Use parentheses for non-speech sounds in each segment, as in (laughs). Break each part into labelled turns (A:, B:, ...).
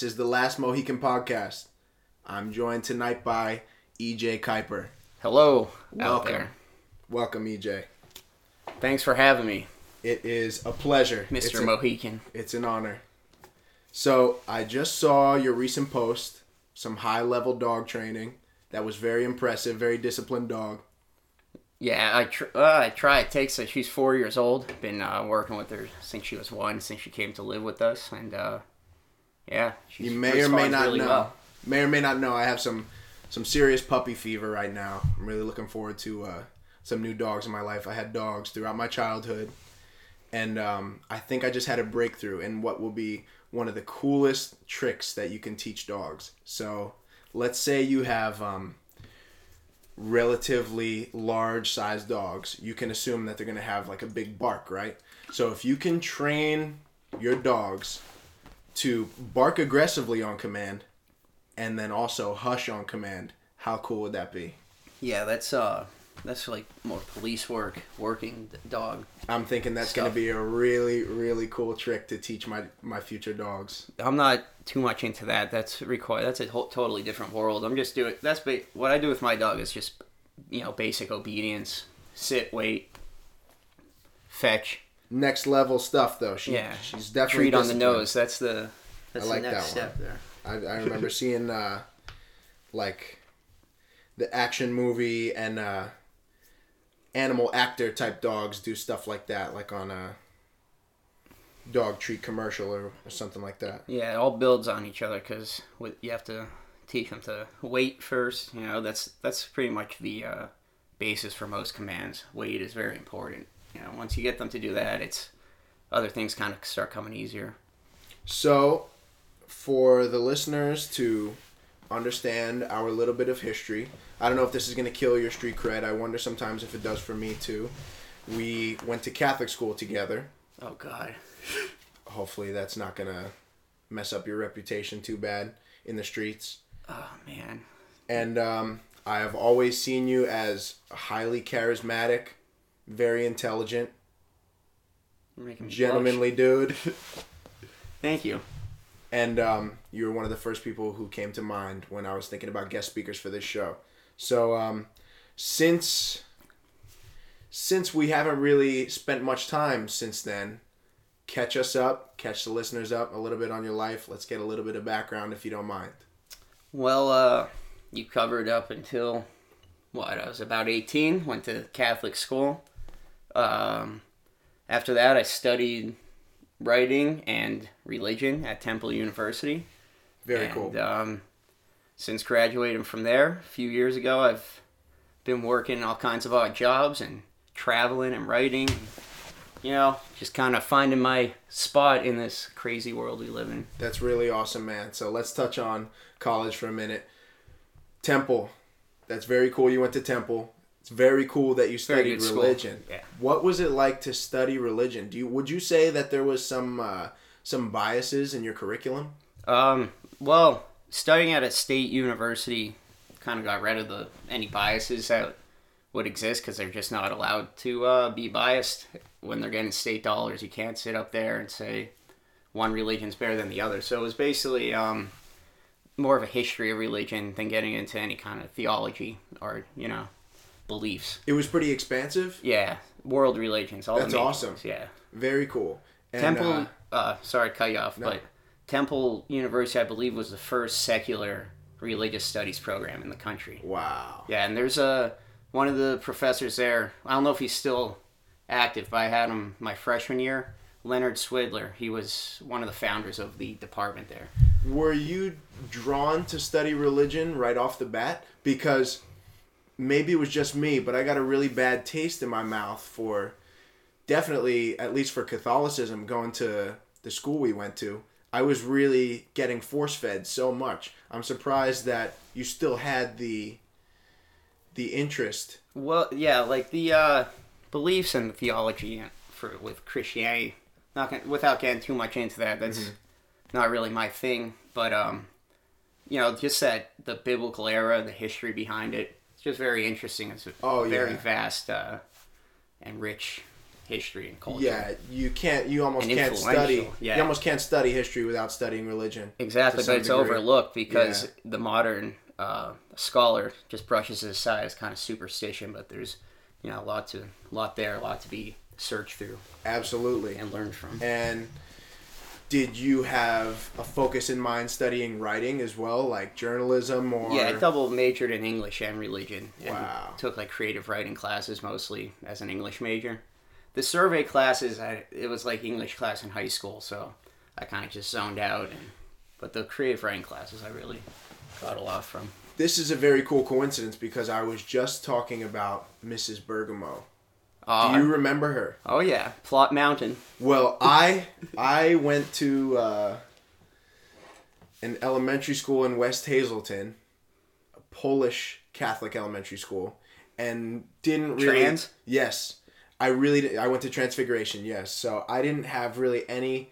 A: We are live. This is the last Mohican podcast. I'm joined tonight by EJ Keiper.
B: Hello, out
A: Welcome.
B: there.
A: Welcome, EJ.
B: Thanks for having me,
A: It is a pleasure,
B: Mr.
A: It's, a-
B: Mohican.
A: it's an honor. So I just saw your recent post, some high level dog training. That was very impressive, very disciplined dog.
B: Yeah, I tr- uh, I try. It takes. Uh, she's four years old. Been uh, working with her since she was one, since she came to live with us, and uh, yeah, she's
A: You may or may not
B: really
A: know.
B: well.
A: May or may not know. I have some some serious puppy fever right now. I'm really looking forward to uh, some new dogs in my life. I had dogs throughout my childhood, and um, I think I just had a breakthrough in what will be one of the coolest tricks that you can teach dogs. So, let's say you have um, relatively large sized dogs. You can assume that they're going to have like a big bark, right? So, if you can train your dogs to bark aggressively on command and then also hush on command. How cool would that be?
B: Yeah, that's uh, that's like more police work, working dog.
A: I'm thinking that's going to be a really really cool trick to teach my my future dogs.
B: I'm not too much into that. That's require. That's a whole, totally different world. I'm just doing. That's ba- what I do with my dog is just, you know, basic obedience. Sit, wait, fetch.
A: Next level stuff though. She,
B: Yeah,
A: she's definitely
B: treat on the nose. That's the that's
A: like
B: the next
A: that one.
B: step there.
A: I, I remember seeing uh, like the action movie and uh, animal actor type dogs do stuff like that, like on a dog treat commercial or, or something like that.
B: Yeah, it all builds on each other because you have to teach them to wait first. You know, that's that's pretty much the uh, basis for most commands. Wait is very important. You know, once you get them to do that, it's other things kind of start coming easier.
A: So, for the listeners to understand our little bit of history, I don't know if this is going to kill your street cred. I wonder sometimes if it does for me too. We went to Catholic school together.
B: Oh God.
A: Hopefully, that's not going to mess up your reputation too bad in the streets.
B: Oh man.
A: And um, I have always seen you as highly charismatic, very intelligent,
B: me blush.
A: gentlemanly dude. (laughs)
B: Thank you.
A: and um, you were one of the first people who came to mind when I was thinking about guest speakers for this show. So um, since since we haven't really spent much time since then, catch us up, catch the listeners up a little bit on your life. Let's get a little bit of background if you don't mind.
B: Well, uh, you covered up until what? I was about 18, went to Catholic school. Um, after that, I studied writing and religion at Temple University.
A: Very
B: and,
A: cool.
B: Um, since graduating from there a few years ago, I've been working all kinds of odd jobs and traveling and writing. You know, just kind of finding my spot in this crazy world we live in.
A: That's really awesome, man. So let's touch on college for a minute. Temple. That's very cool. You went to Temple. It's very cool that you studied
B: school.
A: religion.
B: Yeah.
A: What was it like to study religion? Do you would you say that there was some uh, some biases in your curriculum?
B: Um, well, studying at a state university kind of got rid of the any biases that would exist because they're just not allowed to uh, be biased when they're getting state dollars. You can't sit up there and say one religion's better than the other. So it was basically um, more of a history of religion than getting into any kind of theology or you know beliefs.
A: It was pretty expansive.
B: Yeah, world religions. All
A: That's awesome.
B: Yeah.
A: Very cool. And,
B: Temple,
A: uh,
B: uh, sorry to cut you off,
A: No.
B: but Temple University, I believe, was the first secular religious studies program in the country.
A: wow.
B: Yeah, and there's a one of the professors there. I don't know if he's still active, but I had him my freshman year. Leonard Swidler. He was one of the founders of the department there.
A: Were you drawn to study religion right off the bat? Because maybe it was just me, but I got a really bad taste in my mouth for definitely, at least for Catholicism, going to the school we went to. I was really getting force fed so much. I'm surprised that you still had the the interest.
B: Well, yeah, like the uh, beliefs and theology for with Christianity. Not gonna, without getting too much into that. That's not really my thing. But um, you know, just that the biblical era, and the history behind it, just very interesting. It's a
A: Oh,
B: very
A: yeah.
B: vast uh, and rich history and culture.
A: Yeah, you can't. You almost
B: And
A: can't study.
B: yeah.
A: You almost can't study history without studying religion.
B: Exactly, but it's
A: degree.
B: overlooked because
A: Yeah.
B: the modern uh, scholar just brushes it aside as kind of superstition. But there's, you know, a lot to, a lot there, a lot to be searched through
A: Absolutely.
B: and learned from.
A: And did you have a focus in mind studying writing as well, like journalism or?
B: Yeah, I double majored in English and religion. And
A: Wow.
B: Took like creative writing classes mostly as an English major. The survey classes, I, it was like English class in high school, so I kind of just zoned out. And but the creative writing classes, I really got a lot from.
A: This is a very cool coincidence because I was just talking about Mrs. Bergamo.
B: Uh,
A: Do you remember her?
B: oh yeah, Plot Mountain.
A: Well, (laughs) I I went to uh, an elementary school in West Hazleton, a Polish Catholic elementary school, and didn't really.
B: Trans?
A: Yes, I really did, I went to Transfiguration. Yes, so I didn't have really any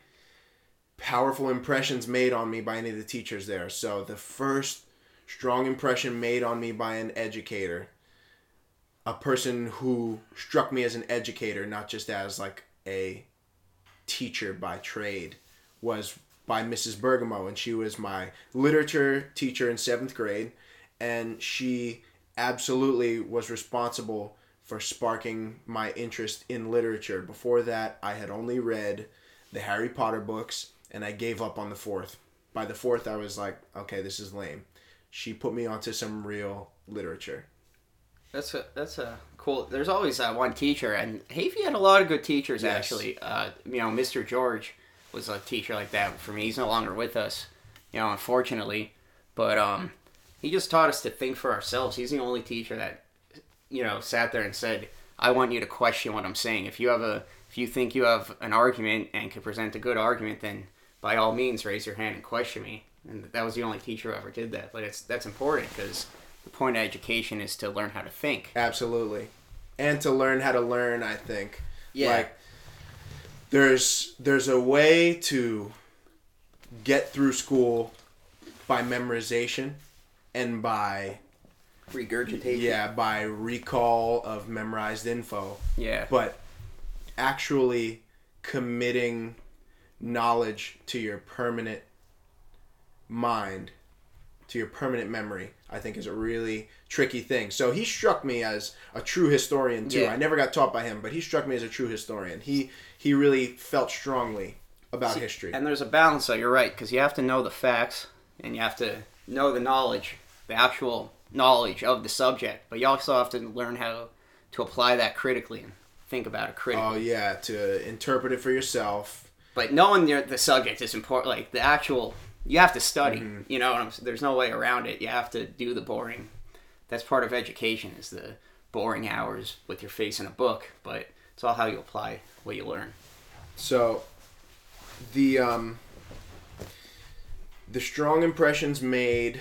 A: powerful impressions made on me by any of the teachers there. So the first strong impression made on me by an educator a person who struck me as an educator, not just as like a teacher by trade, was by Mrs. Bergamo, and she was my literature teacher in seventh grade, and she absolutely was responsible for sparking my interest in literature. Before that, I had only read the Harry Potter books, and I gave up on the fourth. By the fourth, I was like, okay, this is lame. She put me onto some real literature.
B: That's a that's a cool. There's always that one teacher, and Hafey had a lot of good teachers
A: Yes.
B: actually. Uh, you know, Mr. George was a teacher like that for me. He's no longer with us, you know, unfortunately. But um, he just taught us to think for ourselves. He's the only teacher that, you know, sat there and said, "I want you to question what I'm saying. If you have a, if you think you have an argument and can present a good argument, then by all means raise your hand and question me." And that was the only teacher who ever did that. But it's that's important because the point of education is to learn how to think.
A: Absolutely. And to learn how to learn, I think.
B: Yeah.
A: Like there's there's a way to get through school by memorization and by
B: regurgitate.
A: yeah, by recall of memorized info,
B: Yeah.
A: but actually committing knowledge to your permanent mind, to your permanent memory, I think is a really tricky thing. So he struck me as a true historian too.
B: Yeah.
A: I never got taught by him, but he struck me as a true historian. He he really felt strongly about history.
B: And there's a balance, though. You're right, because you have to know the facts and you have to know the knowledge, the actual knowledge of the subject. But you also have to learn how to apply that critically and think about it critically.
A: Oh yeah, to interpret it for yourself.
B: but knowing the, the subject is important. Like the actual, you have to study.
A: Mm-hmm.
B: You know, what I'm, there's no way around it. You have to do the boring. That's part of education is the boring hours with your face in a book. But it's all how you apply what you learn.
A: So, the um, the strong impressions made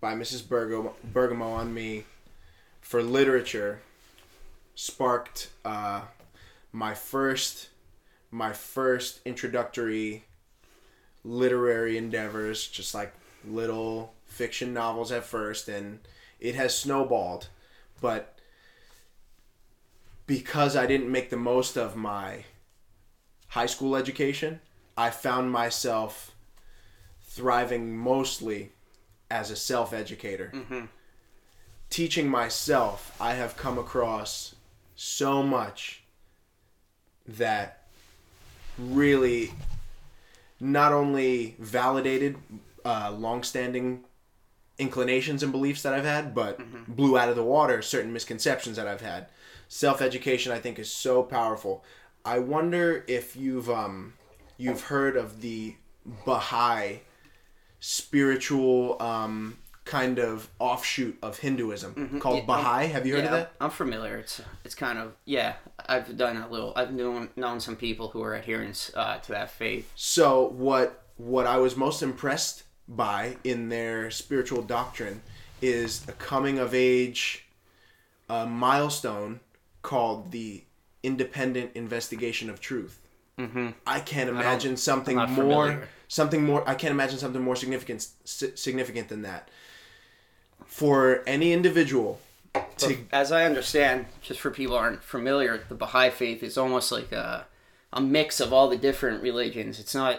A: by Mrs. Bergamo, Bergamo on me for literature sparked uh, my first my first introductory literary endeavors, just like little fiction novels at first, and it has snowballed, but because I didn't make the most of my high school education, I found myself thriving mostly as a self educator. Mm-hmm. Teaching myself, I have come across so much that really not only validated uh, long-standing inclinations and beliefs that I've had, but blew out of the water certain misconceptions that I've had. Self-education, I think, is so powerful. I wonder if you've um, you've heard of the Baha'i spiritual um, kind of offshoot of Hinduism called
B: Yeah,
A: Baha'i. Have you heard
B: yeah,
A: of that?
B: I'm, I'm familiar. It's it's kind of yeah. I've done a little. I've known known some people who are adherents uh, to that faith.
A: So what what I was most impressed by in their spiritual doctrine is a coming of age uh, milestone called the independent investigation of truth. Mm-hmm. I can't imagine something more
B: familiar.
A: something more. I can't imagine something more significant si- significant than that. For any individual to
B: As I understand, just for people aren't familiar, the Baha'i faith is almost like a, a mix of all the different religions. It's not,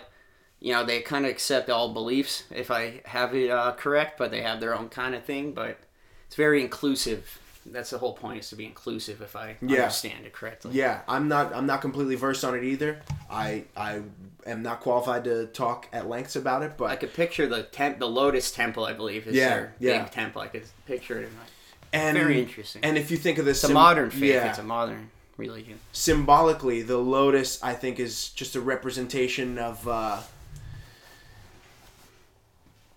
B: you know, they kind of accept all beliefs, if I have it uh, correct, but they have their own kind of thing. But it's very inclusive. That's the whole point is to be inclusive, if I
A: Yeah.
B: understand it correctly.
A: Yeah, I'm not. I'm not completely versed on it either. I I am not qualified to talk at lengths about it, but I
B: could picture the temp, the Lotus Temple, I believe, is
A: Yeah,
B: their
A: yeah.
B: big temple. I could picture it in my.
A: and
B: Very interesting.
A: And if you think of this,
B: a modern faith.
A: yeah,
B: It's a modern religion.
A: symbolically, the lotus I think is just a representation of uh,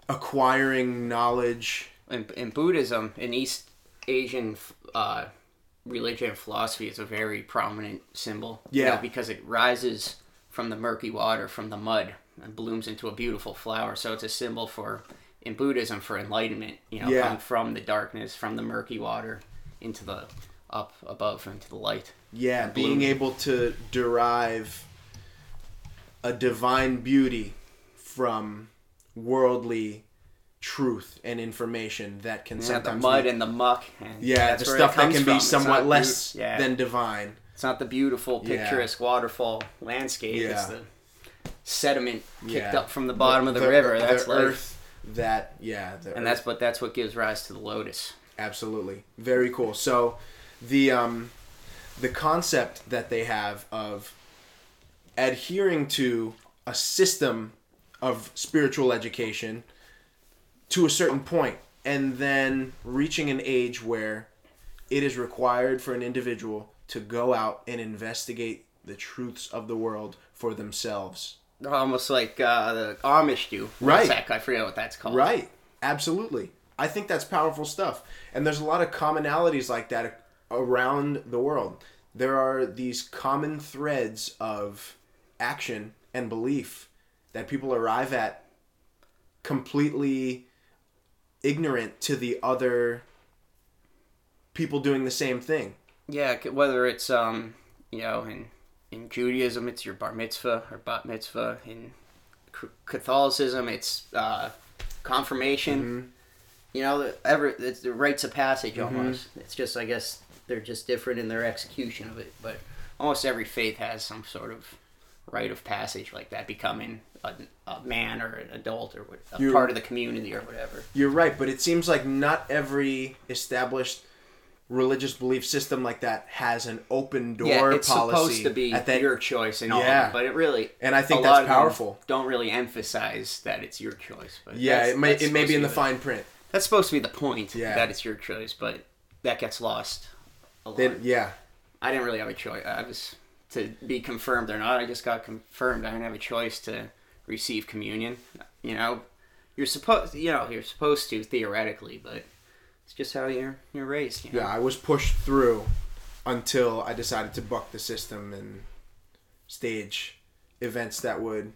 A: acquiring knowledge.
B: in, in Buddhism, in East Asian uh, religion and philosophy, is a very prominent symbol. you
A: Yeah.
B: know, because it rises from the murky water, from the mud, and blooms into a beautiful flower. So it's a symbol for, in Buddhism, for enlightenment. You know,
A: Yeah.
B: coming from the darkness, from the murky water, into the up above, into the light.
A: Yeah, being able to derive a divine beauty from worldly truth and information that can
B: Yeah, the mud
A: be,
B: and the muck. And
A: yeah, the stuff that can
B: from.
A: be somewhat less
B: beau- yeah.
A: than divine.
B: It's not the beautiful,
A: Yeah.
B: picturesque waterfall landscape. It's the sediment kicked
A: Yeah.
B: up from the bottom of the, river. That's
A: the earth. That yeah, the
B: and
A: earth.
B: that's what that's what gives rise to the lotus.
A: Absolutely. Very cool. So the um the concept that they have of adhering to a system of spiritual education to a certain point and then reaching an age where it is required for an individual to go out and investigate the truths of the world for themselves.
B: Almost like uh, the Amish do.
A: Right.
B: That? I forget what that's called.
A: Right. Absolutely. I think that's powerful stuff. And there's a lot of commonalities like that around the world. There are these common threads of action and belief that people arrive at completely ignorant to the other people doing the same thing.
B: Yeah, whether it's um, you know, in in Judaism, it's your bar mitzvah or bat mitzvah. In Catholicism, it's uh, confirmation.
A: Mm-hmm.
B: You know, the- ever it's the rites of passage almost. It's just, I guess, they're just different in their execution of it. But almost every faith has some sort of rite of passage like that, becoming a, a man or an adult or a
A: You're-
B: part of the community or whatever.
A: You're right, but it seems like not every established religious belief system like that has an open door
B: yeah, it's
A: policy
B: supposed to be
A: at that
B: your choice and all,
A: Yeah.
B: but it really
A: And I think that's
B: lot of them
A: powerful.
B: Don't really emphasize that it's your choice, but
A: yeah it may it may be in
B: to
A: the fine print
B: That's supposed to be the point.
A: Yeah.
B: that it's your choice, but that gets lost. A lot.
A: yeah
B: I didn't really have a choice. I was to be confirmed or not. I just got confirmed. I didn't have a choice to receive communion. You know, you're supposed. You know, you're supposed to theoretically, but it's just how you're you're raised. You know?
A: yeah I was pushed through until I decided to buck the system and stage events that would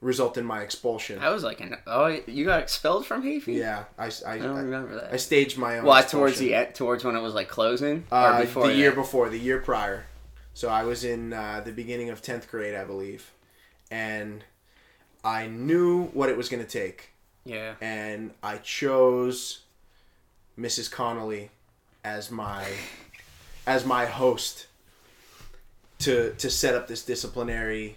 A: result in my expulsion
B: I was like, an, oh, you got expelled from Hafey.
A: yeah I, I,
B: I don't
A: I,
B: remember that.
A: I staged my own
B: well, towards the end, towards when it was like closing
A: Uh,
B: or before
A: the year
B: that?
A: before, the year prior. So I was in uh, the beginning of tenth grade, I believe, and I knew what it was going to take,
B: Yeah.
A: and I chose Mrs. Connolly as my as my host to to set up this disciplinary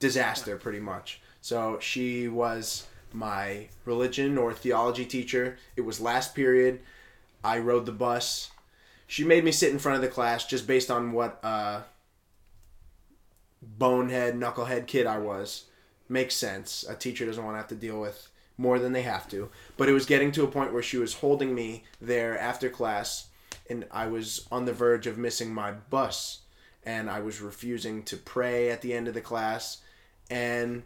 A: disaster, pretty much. So she was my religion or theology teacher. It was last period. I rode the bus. She made me sit in front of the class just based on what uh, bonehead, knucklehead kid I was. Makes sense. A teacher doesn't want to have to deal with more than they have to. But it was getting to a point where she was holding me there after class, and I was on the verge of missing my bus. And I was refusing to pray at the end of the class. And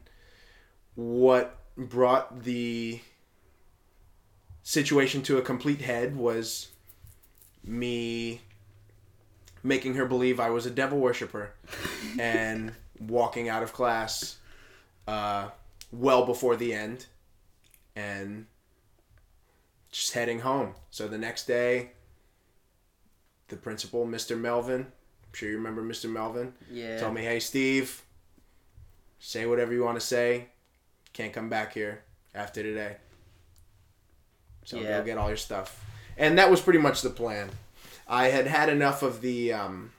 A: what brought the situation to a complete head was me making her believe I was a devil worshiper (laughs) and walking out of class uh, well before the end and just heading home. So the next day, the principal, Mr. Melvin, I'm sure you remember Mr. Melvin,
B: Yeah.
A: told me, hey, Steve, say whatever you want to say. Can't come back here after today. So
B: Yeah.
A: go get all your stuff. and that was pretty much the plan. I had had enough of the um,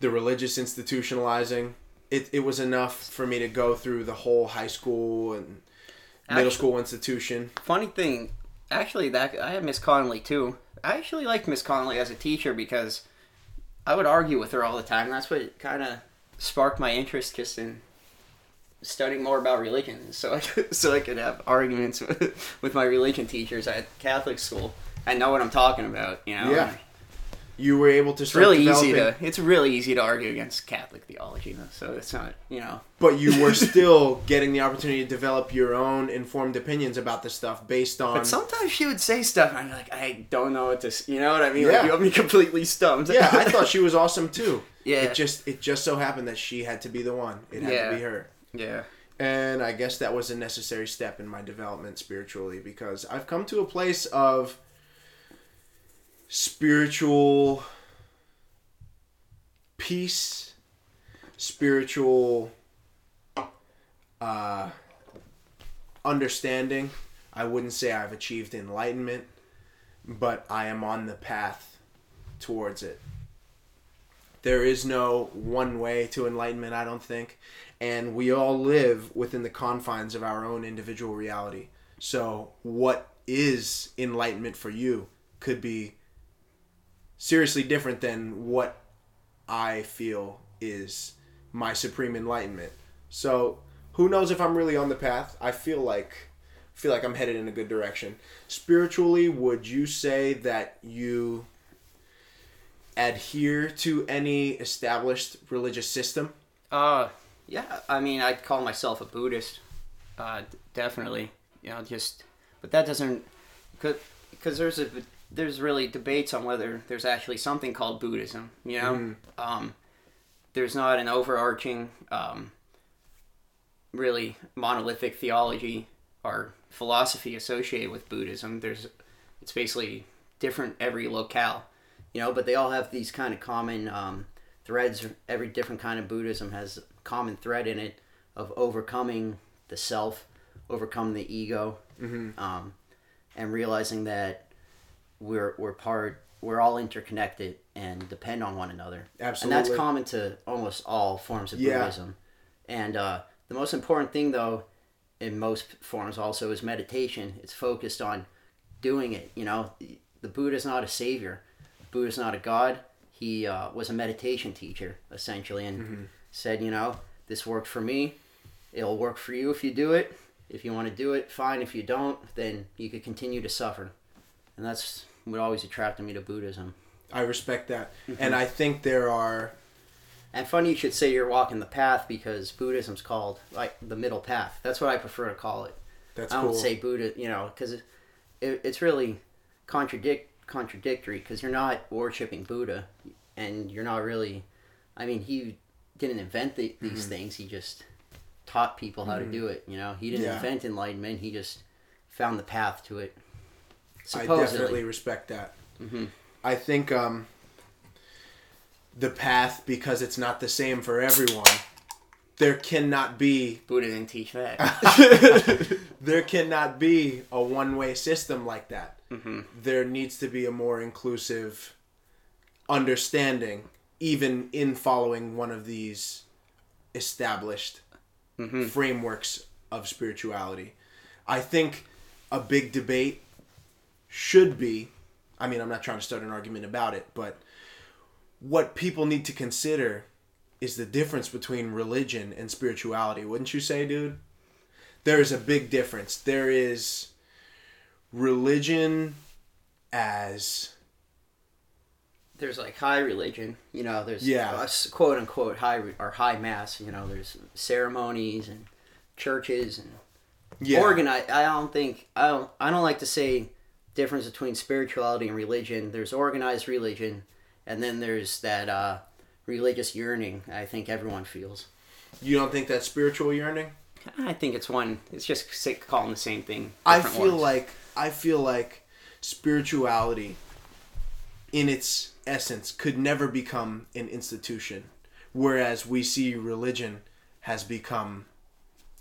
A: the religious institutionalizing. It, it was enough for me to go through the whole high school and middle
B: Actu-
A: school institution.
B: Funny thing, actually, that I had Miss Connolly too. I actually liked Miss Connolly as a teacher because I would argue with her all the time. That's what kind of sparked my interest just in studying more about religion, so I could, (laughs) so I could have arguments with, (laughs) with my religion teachers at Catholic school. I know what I'm talking about, you know.
A: Yeah. You were able to
B: It's really easy to it's really easy to argue against Catholic theology, though. So it's not you know
A: but you were (laughs) still getting the opportunity to develop your own informed opinions about this stuff based on
B: But sometimes she would say stuff, and I'm like, I don't know what to. You know what I mean?
A: Yeah.
B: Like, you have me (laughs) completely stumped.
A: yeah i thought she was awesome too (laughs)
B: Yeah.
A: it just it just so happened that she had to be the one it had
B: Yeah.
A: to be her
B: yeah.
A: and i guess that was a necessary step in my development spiritually because i've come to a place of spiritual peace spiritual uh understanding. I wouldn't say i've achieved enlightenment but i am on the path towards it. There is no one way to enlightenment i don't think and we all live within the confines of our own individual reality. So what is enlightenment for you could be seriously different than what i feel is my supreme enlightenment so who knows if i'm really on the path i feel like feel like i'm headed in a good direction spiritually would you say that you adhere to any established religious system
B: Uh, yeah. I mean, I'd call myself a Buddhist. Uh, definitely. You know, just, but that doesn't, because there's a there's really debates on whether there's actually something called Buddhism. You know, um, there's not an overarching, um, really monolithic theology or philosophy associated with Buddhism. There's, it's basically different every locale. You know, but they all have these kind of common um, threads. Every different kind of Buddhism has a common thread in it of overcoming the self, overcome the ego, um, and realizing that we're we're part we're all interconnected and depend on one another.
A: Absolutely.
B: And that's common to almost all forms of
A: Yeah.
B: Buddhism. And uh, the most important thing, though, in most forms also is meditation. It's focused on doing it. You know, the Buddha's not a savior. Buddha's not a god. He uh, was a meditation teacher essentially, and said, you know, this worked for me. It'll work for you if you do it. If you want to do it, fine. If you don't, then you could continue to suffer. And that's what always attracted me to Buddhism.
A: I respect that. And I think there are
B: And funny you should say you're walking the path because Buddhism's called like the middle path. That's what I prefer to call it.
A: that's
B: I don't
A: cool.
B: say Buddha, you know, because it, it, it's really contradict contradictory because you're not worshiping Buddha, and you're not really. I mean, he didn't invent the, these
A: Mm-hmm.
B: things. He just taught people how to do it. You know, he didn't
A: Yeah.
B: invent enlightenment. He just found the path to it.
A: I definitely respect that.
B: Mhm.
A: I think um, the path, because it's not the same for everyone, there cannot be
B: Buddha didn't teach that. (laughs) (laughs)
A: there cannot be a one way system like that.
B: hmm
A: There needs to be a more inclusive understanding, even in following one of these established
B: hmm
A: frameworks of spirituality. I think a big debate should be I mean, I'm not trying to start an argument about it, but what people need to consider is the difference between religion and spirituality. Wouldn't you say, dude? There is a big difference. There is religion as
B: there's like high religion, you know. There's
A: Yeah.
B: quote unquote high or high mass. You know, there's ceremonies and churches and
A: yeah,
B: organized. I don't think I don't. I don't like to say difference between spirituality and religion. There's organized religion, and then there's that uh, religious yearning. I think everyone feels.
A: You don't think that's spiritual yearning?
B: I think it's one. It's just calling the same thing.
A: I feel
B: words.
A: like I feel like spirituality in its essence could never become an institution whereas we see religion has become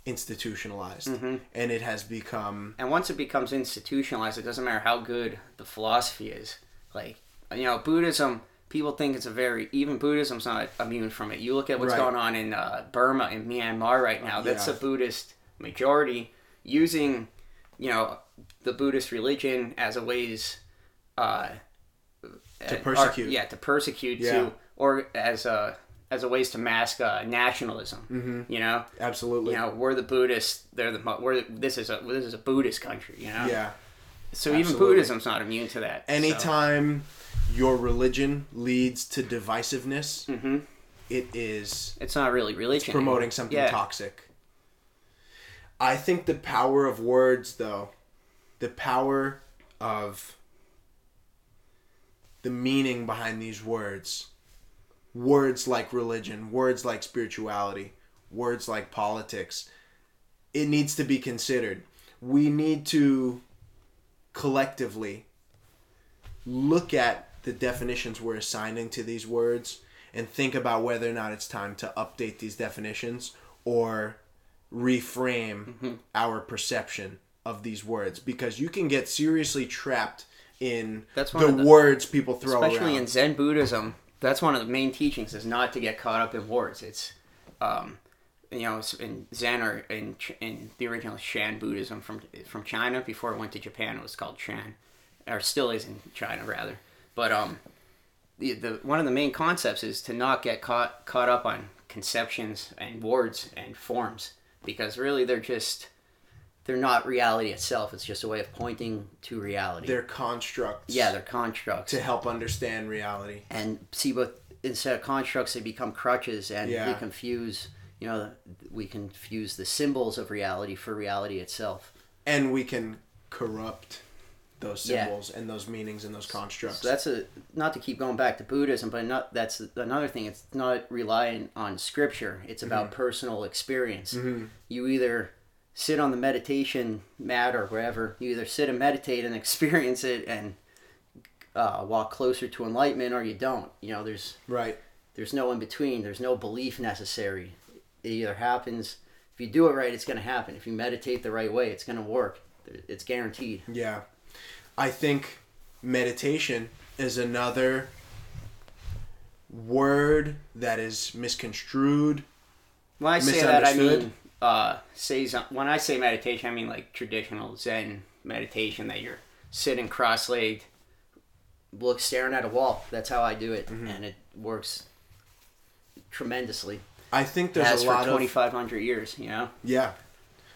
A: institutionalized
B: Mm-hmm.
A: and it has become
B: and once it becomes institutionalized, it doesn't matter how good the philosophy is. Like you know, Buddhism. People think it's a very even Buddhism's not immune from it. You look at what's
A: Right.
B: going on in uh, Burma in Myanmar right now. That's
A: Yeah.
B: a Buddhist majority using, you know, the Buddhist religion as a ways uh,
A: To
B: uh,
A: persecute.
B: or- yeah, to persecute
A: Yeah.
B: to or as a as a ways to mask uh, nationalism. Mm-hmm. You know,
A: absolutely
B: you know, we're the Buddhists. They're the we're this is a this is a Buddhist country. You know,
A: yeah
B: so even. Buddhism's not immune to that. so-
A: anytime your religion leads to divisiveness
B: Mhm.
A: it is
B: it's not really religion.
A: promoting something
B: yeah.
A: toxic i think the power of words though the power of the meaning behind these words words like religion words like spirituality words like politics it needs to be considered we need to collectively look at the definitions we're assigning to these words and think about whether or not it's time to update these definitions or reframe
B: Mm-hmm.
A: our perception of these words because you can get seriously trapped in
B: That's
A: the,
B: the-
A: words people throw
B: especially
A: around.
B: in Zen Buddhism. That's one of the main teachings is not to get caught up in words. It's, um, you know, in Zen or in in the original Chan Buddhism from from China before it went to Japan. It was called Chan, or still is in China rather. But um, the the one of the main concepts is to not get caught caught up on conceptions and words and forms because really they're just they're not reality itself. It's just a way of pointing to reality.
A: They're constructs
B: yeah, they're constructs
A: to help understand reality.
B: and see but instead of constructs they become crutches and
A: Yeah.
B: we confuse you know we confuse the symbols of reality for reality itself
A: And we can corrupt those
B: Yeah.
A: symbols and those meanings and those constructs.
B: so that's a not to keep going back to buddhism but not that's another thing it's not relying on scripture it's about mm-hmm. personal experience mm-hmm. you either sit on the meditation mat or wherever you either sit and meditate and (laughs) experience it and uh, walk closer to enlightenment or you don't you know there's
A: right.
B: There's no in between. There's no belief necessary. It either happens. If you do it right, it's going to happen. If you meditate the right way, it's going to work. It's guaranteed.
A: Yeah. I think meditation is another word that is misconstrued.
B: When I say that, I mean uh, say when I say meditation, I mean like traditional Zen meditation that you're sitting cross-legged, look staring at a wall. That's how I do it,
A: Mm-hmm.
B: and it works tremendously.
A: I think there's a
B: for
A: lot of
B: 2,500 years. You know.
A: yeah.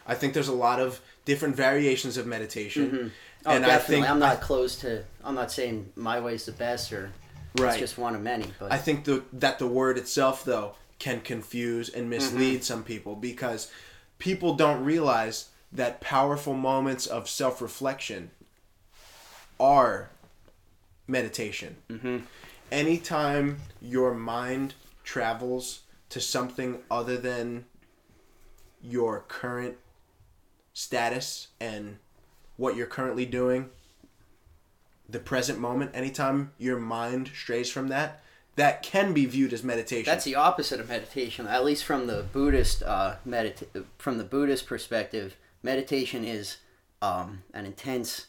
A: I think there's a lot of different variations of meditation.
B: Oh,
A: and
B: definitely.
A: I think
B: I'm not close to. I'm not saying my way's the best or
A: Right.
B: it's just one of many. But
A: I think the, that the word itself, though, can confuse and mislead some people because people don't realize that powerful moments of self reflection are meditation. Mm-hmm. Anytime your mind travels to something other than your current status and what you're currently doing, the present moment, anytime your mind strays from that, that can be viewed as meditation.
B: That's the opposite of meditation, at least from the Buddhist uh, medita- from the Buddhist perspective. Meditation is um, an intense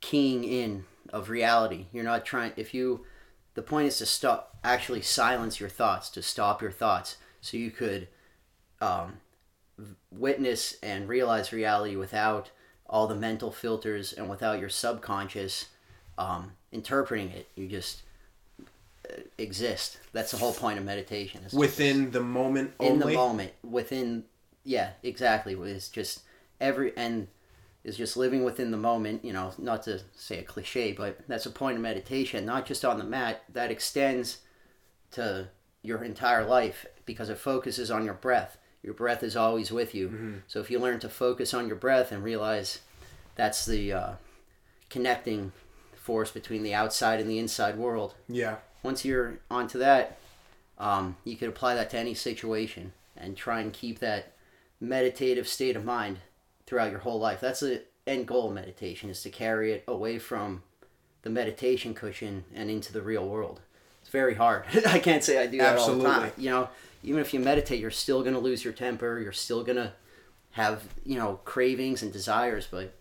B: keying in of reality. You're not trying. If you, the point is to stop, actually silence your thoughts, to stop your thoughts, so you could um, witness and realize reality without all the mental filters and without your subconscious um, interpreting it. You just exist. That's the whole point of meditation.
A: within the moment
B: just- in
A: only.
B: the moment, within yeah, exactly. It's just every and is just living within the moment. You know, not to say a cliche, but that's a point of meditation. Not just on the mat. That extends to your entire life because it focuses on your breath. Your breath is always with you.
A: Mm-hmm.
B: So if you learn to focus on your breath and realize that's the uh, connecting force between the outside and the inside world.
A: Yeah.
B: Once you're onto that, um, you could apply that to any situation and try and keep that meditative state of mind throughout your whole life. That's the end goal of meditation is to carry it away from the meditation cushion and into the real world. It's very hard. (laughs) I can't say I do that all the time. You know, even if you meditate, you're still gonna lose your temper. You're still gonna have you know cravings and desires, but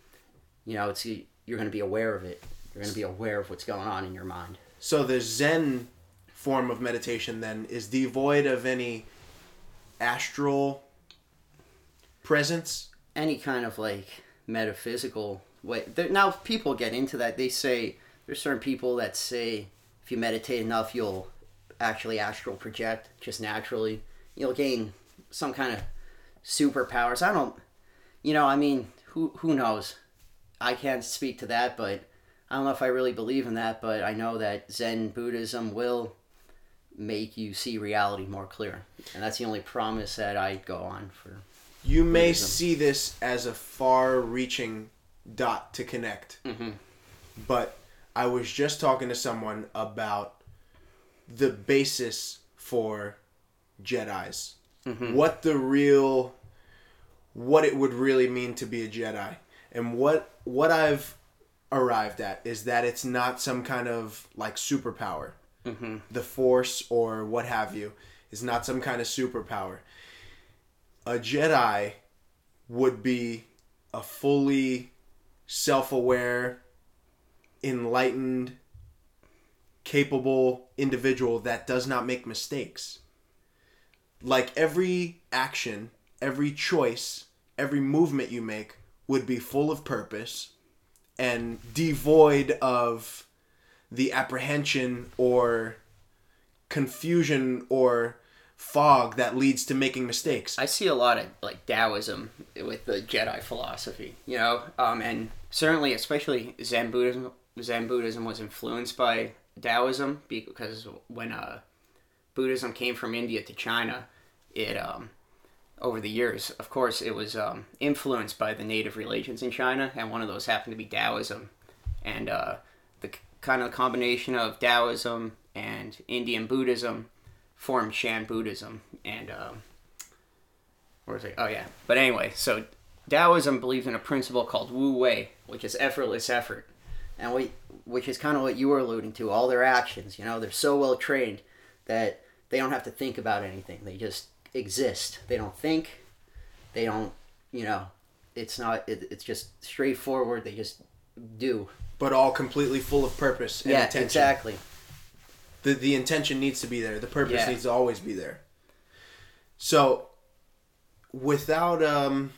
B: you know it's you're going to be aware of it. You're going to be aware of what's going on in your mind.
A: So the Zen form of meditation then is devoid of any astral presence.
B: Any kind of like metaphysical way. There, now people get into that. They say there's certain people that say if you meditate enough, you'll actually astral project just naturally. You'll gain some kind of superpowers. I don't, you know, I mean, who who knows? I can't speak to that, but I don't know if I really believe in that. But I know that Zen Buddhism will make you see reality more clear, and that's the only promise that I go on for.
A: You may
B: Buddhism.
A: see this as a far-reaching dot to connect,
B: Mhm.
A: but I was just talking to someone about the basis for Jedi's. What the real, what it would really mean to be a Jedi, and what what I've arrived at is that it's not some kind of like superpower. Mm-hmm. The Force or what have you is not some kind of superpower. A Jedi would be a fully self-aware, enlightened, capable individual that does not make mistakes. Like every action, every choice, every movement you make would be full of purpose and devoid of the apprehension or confusion or fog that leads to making mistakes.
B: I see a lot of like Taoism with the Jedi philosophy, you know, um, and certainly, especially Zen Buddhism. Zen Buddhism was influenced by Taoism because when uh, Buddhism came from India to China, it um, over the years, of course, it was um, influenced by the native religions in China, and one of those happened to be Taoism, and uh, the kind of combination of Taoism and Indian Buddhism formed Chan Buddhism, and um, where was I? Oh yeah. But anyway, so Taoism believes in a principle called Wu Wei, which is effortless effort, and we, which is kind of what you were alluding to. All their actions, you know, they're so well trained that they don't have to think about anything. They just exist. They don't think. They don't, you know, it's not. It, it's just straightforward. They just do.
A: but all completely full of purpose and
B: yeah,
A: intention.
B: exactly.
A: The the intention needs to be there. The purpose
B: Yeah.
A: needs to always be there. So, without um,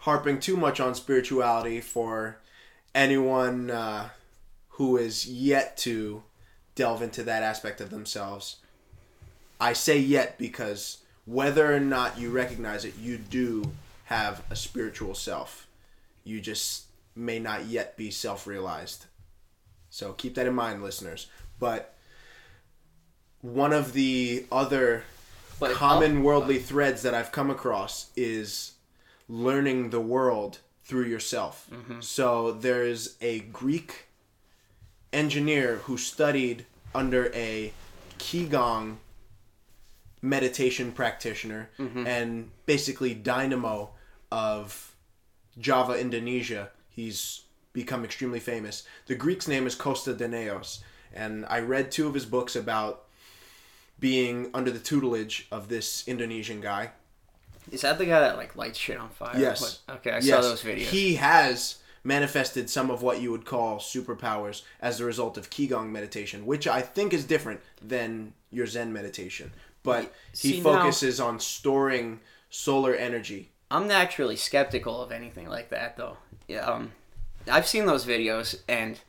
A: harping too much on spirituality for anyone uh, who is yet to delve into that aspect of themselves, I say yet because whether or not you recognize it, you do have a spiritual self. You just may not yet be self realized. So keep that in mind, listeners. But one of the other
B: But
A: common worldly threads that I've come across is learning the world through yourself. Mm-hmm. So there's a Greek engineer who studied under a Qigong meditation practitioner mm-hmm. and basically dynamo of Java, Indonesia. He's become extremely famous. The Greek's name is Kosta Danaos, and I read two of his books about being under the tutelage of this Indonesian guy.
B: Is that the guy that like lights shit on fire?
A: Yes.
B: What- Okay, I
A: yes.
B: saw those videos.
A: He has manifested some of what you would call superpowers as a result of Qigong meditation, which I think is different than your Zen meditation. But he
B: See, now-
A: focuses on storing solar energy.
B: I'm naturally skeptical of anything like that, though. Yeah, um, I've seen those videos, and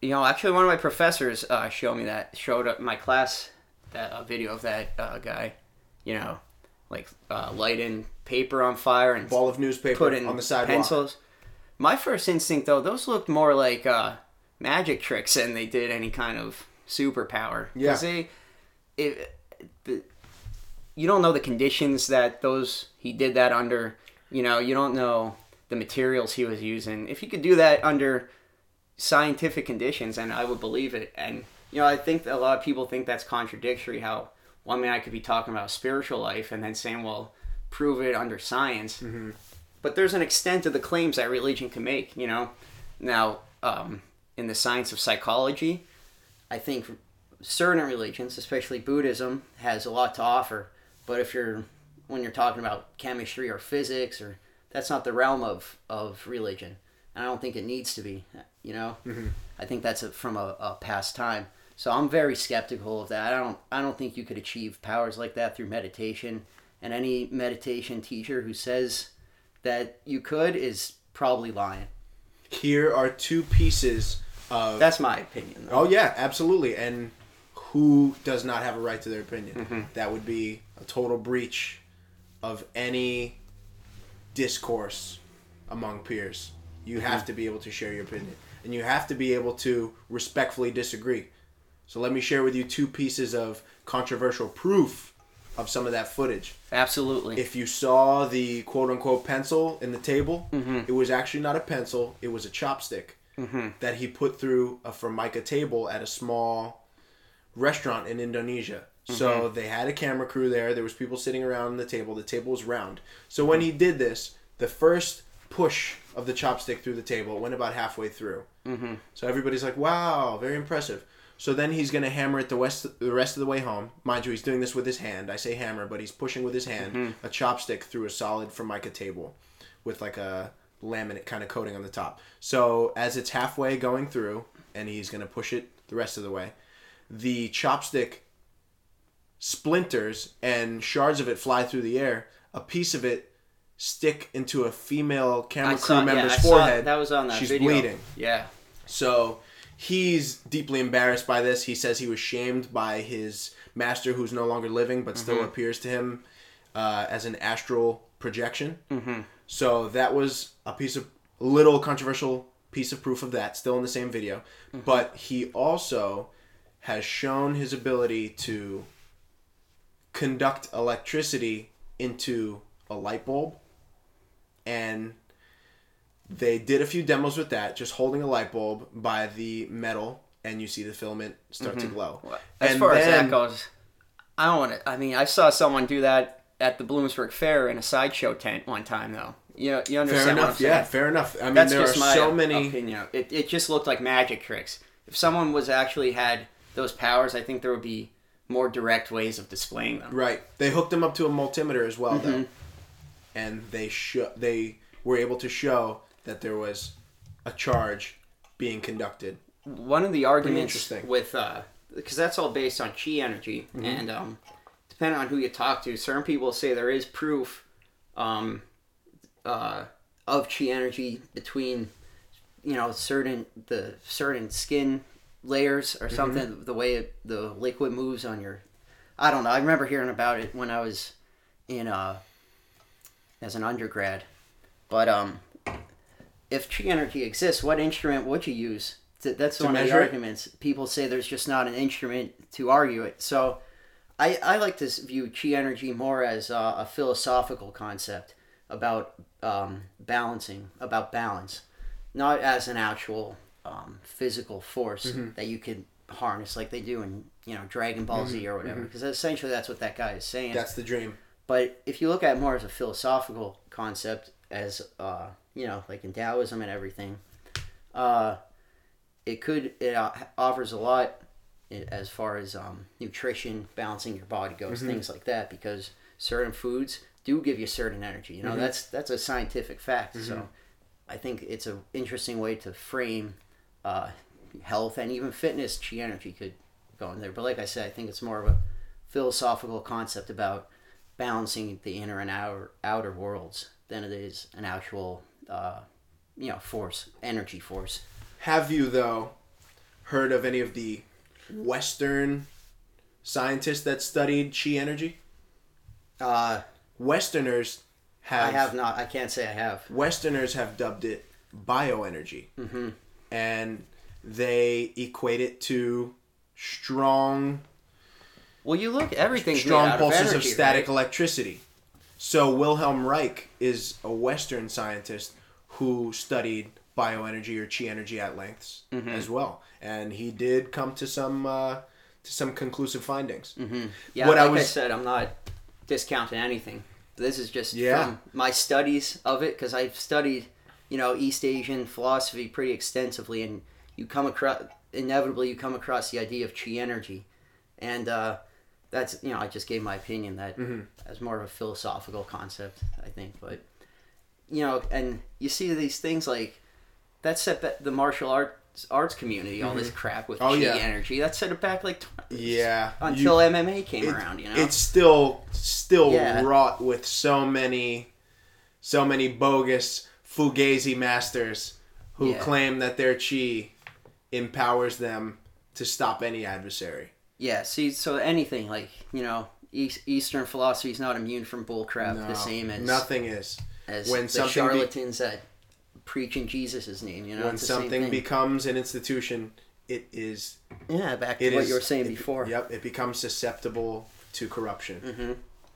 B: you know, actually, one of my professors uh, showed me that, showed up my class that a video of that uh, guy, you know, like uh, lighting paper on fire and
A: Ball of newspaper
B: put in
A: on the sidewalk.
B: pencils. My first instinct, though, those looked more like uh, magic tricks than they did any kind of superpower.
A: Yeah.
B: they, it, you don't know the conditions that those he did that under. You know, you don't know the materials he was using. If he could do that under scientific conditions, and I would believe it. And you know, I think that a lot of people think that's contradictory. How one man I could be talking about spiritual life, and then saying, "Well, prove it under science." But there's an extent to the claims that religion can make. You know, now um, in the science of psychology, I think certain religions, especially Buddhism, has a lot to offer. But if you're when you're talking about chemistry or physics or that's not the realm of of religion. And I don't think it needs to be. You know,
A: Mm-hmm.
B: I think that's a, from a, a past time. So I'm very skeptical of that. I don't I don't think you could achieve powers like that through meditation. And any meditation teacher who says that you could is probably lying.
A: Here are two pieces of.
B: That's my opinion. Though.
A: oh yeah, absolutely. And who does not have a right to their opinion? Mm-hmm. That would be a total breach of any discourse among peers. You have mm-hmm. to be able to share your opinion, and you have to be able to respectfully disagree. So let me share with you two pieces of controversial proof of some of that footage.
B: Absolutely.
A: If you saw the quote unquote pencil in the table, mm-hmm. it was actually not a pencil, it was a chopstick that he put through a Formica table at a small restaurant in Indonesia. So they had a camera crew there, there was people sitting around the table, the table was round. So when he did this, the first push of the chopstick through the table went about halfway through. Mm-hmm. So everybody's like, wow, very impressive. So then he's going to hammer it the, west, the rest of the way home. Mind you, he's doing this with his hand. I say hammer, but he's pushing with his hand a chopstick through a solid Formica table with like a laminate kind of coating on the top. So as it's halfway going through, and he's going to push it the rest of the way, the chopstick splinters and shards of it fly through the air. A piece of it stick into a female camera
B: I
A: crew
B: saw, yeah,
A: member's forehead.
B: that was on that
A: She's
B: video.
A: bleeding.
B: Yeah.
A: So he's deeply embarrassed by this. He says he was shamed by his master, who's no longer living, but still
B: Mm-hmm.
A: appears to him uh, as an astral projection. Mm-hmm. So that was a piece of little controversial piece of proof of that, still in the same video.
B: Mm-hmm.
A: But he also has shown his ability to conduct electricity into a light bulb and they did a few demos with that, just holding a light bulb by the metal, and you see the filament start to mm-hmm. glow.
B: As
A: And
B: far as that goes, I don't want to. I mean, I saw someone do that at the Bloomsburg Fair in a sideshow tent one time, though. You know, you understand
A: fair enough, yeah, fair enough. I mean,
B: That's
A: there are so many.
B: opinion. It, it just looked like magic tricks. If someone was actually had those powers, I think there would be more direct ways of displaying them.
A: Right, they hooked them up to a multimeter as well,
B: Mm-hmm.
A: though, and they sho- they were able to show that there was a charge being conducted.
B: One of the arguments
A: interesting.
B: with uh, because that's all based on chi energy,
A: Mm-hmm.
B: and um, depending on who you talk to, certain people say there is proof um, uh, of chi energy between you know certain the certain skin layers or something the way it, the liquid moves on your i don't know i remember hearing about it when i was in uh as an undergrad. But um if chi energy exists what instrument would you use? Th- that's one of the
A: measure it?
B: arguments. People say there's just not an instrument to argue it. So i i like to view chi energy more as uh, a philosophical concept about um, balancing about balance not as an actual um, physical force
A: Mm-hmm.
B: that you could harness like they do in you know Dragon Ball Z or whatever because essentially that's what that guy is saying.
A: Mm-hmm. That's the dream.
B: but if you look at it more as a philosophical concept, as uh, you know, like in Taoism and everything, uh, it could it uh, offers a lot as far as um, nutrition, balancing your body goes,
A: Mm-hmm.
B: things like that. Because certain foods do give you certain energy. You know,
A: Mm-hmm.
B: that's that's a scientific fact. So I think it's an interesting way to frame uh, health and even fitness. Chi energy could go in there, but like I said, I think it's more of a philosophical concept about balancing the inner and outer outer worlds than it is an actual uh, you know force, energy force.
A: Have you though heard of any of the Western scientists that studied chi energy?
B: Uh,
A: Westerners have,
B: I have not. I can't say I have.
A: Westerners have dubbed it bioenergy, mm-hmm. And they equate it to strong,
B: Well, you look everything
A: strong pulses of,
B: energy,
A: static
B: right?
A: electricity. So Wilhelm Reich is a Western scientist who studied bioenergy or chi energy at lengths
B: Mm-hmm.
A: as well, and he did come to some uh, to some conclusive findings.
B: Mm-hmm. Yeah,
A: What I
B: like I,
A: was-
B: said, I'm not discounting anything. This is just
A: Yeah.
B: from my studies of it because I've studied, you know, East Asian philosophy pretty extensively, and you come across inevitably you come across the idea of chi energy, and uh, that's you know I just gave my opinion that
A: Mm-hmm.
B: as more of a philosophical concept I think, but you know, and you see these things like that set ba- the martial arts arts community all this crap with
A: Oh,
B: chi
A: yeah.
B: energy that set it back like
A: Yeah.
B: until
A: You-
B: MMA came
A: it-
B: around. You know,
A: It's still still
B: Yeah.
A: wrought with so many so many bogus fugazi masters who
B: Yeah.
A: claim that their chi empowers them to stop any adversary.
B: Yeah, see, so anything like you know, East, Eastern philosophy is not immune from bullcrap.
A: No,
B: the same as
A: nothing is.
B: as
A: when
B: the
A: something be-
B: charlatans that preach in Jesus' name. You know,
A: when
B: it's the same
A: something
B: thing.
A: becomes an institution, it is
B: yeah, back to what
A: is-
B: you were saying
A: it-
B: before.
A: Yep, it becomes susceptible to corruption.
B: hmm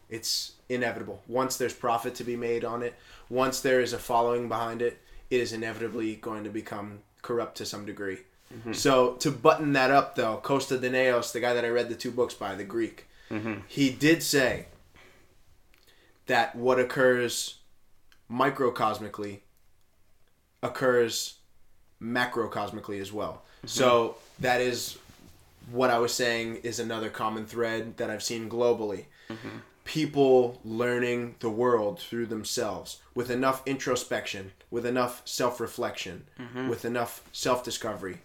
A: It's inevitable. Once there's profit to be made on it, once there is a following behind it, it is inevitably going to become corrupt to some degree.
B: Mm-hmm.
A: So to button that up, though, Kosta Danaos, the guy that I read the two books by, the Greek,
B: Mm-hmm.
A: he did say that what occurs microcosmically occurs macrocosmically as well. So that is what I was saying is another common thread that I've seen globally. People learning the world through themselves with enough introspection, with enough self reflection, with enough self discovery.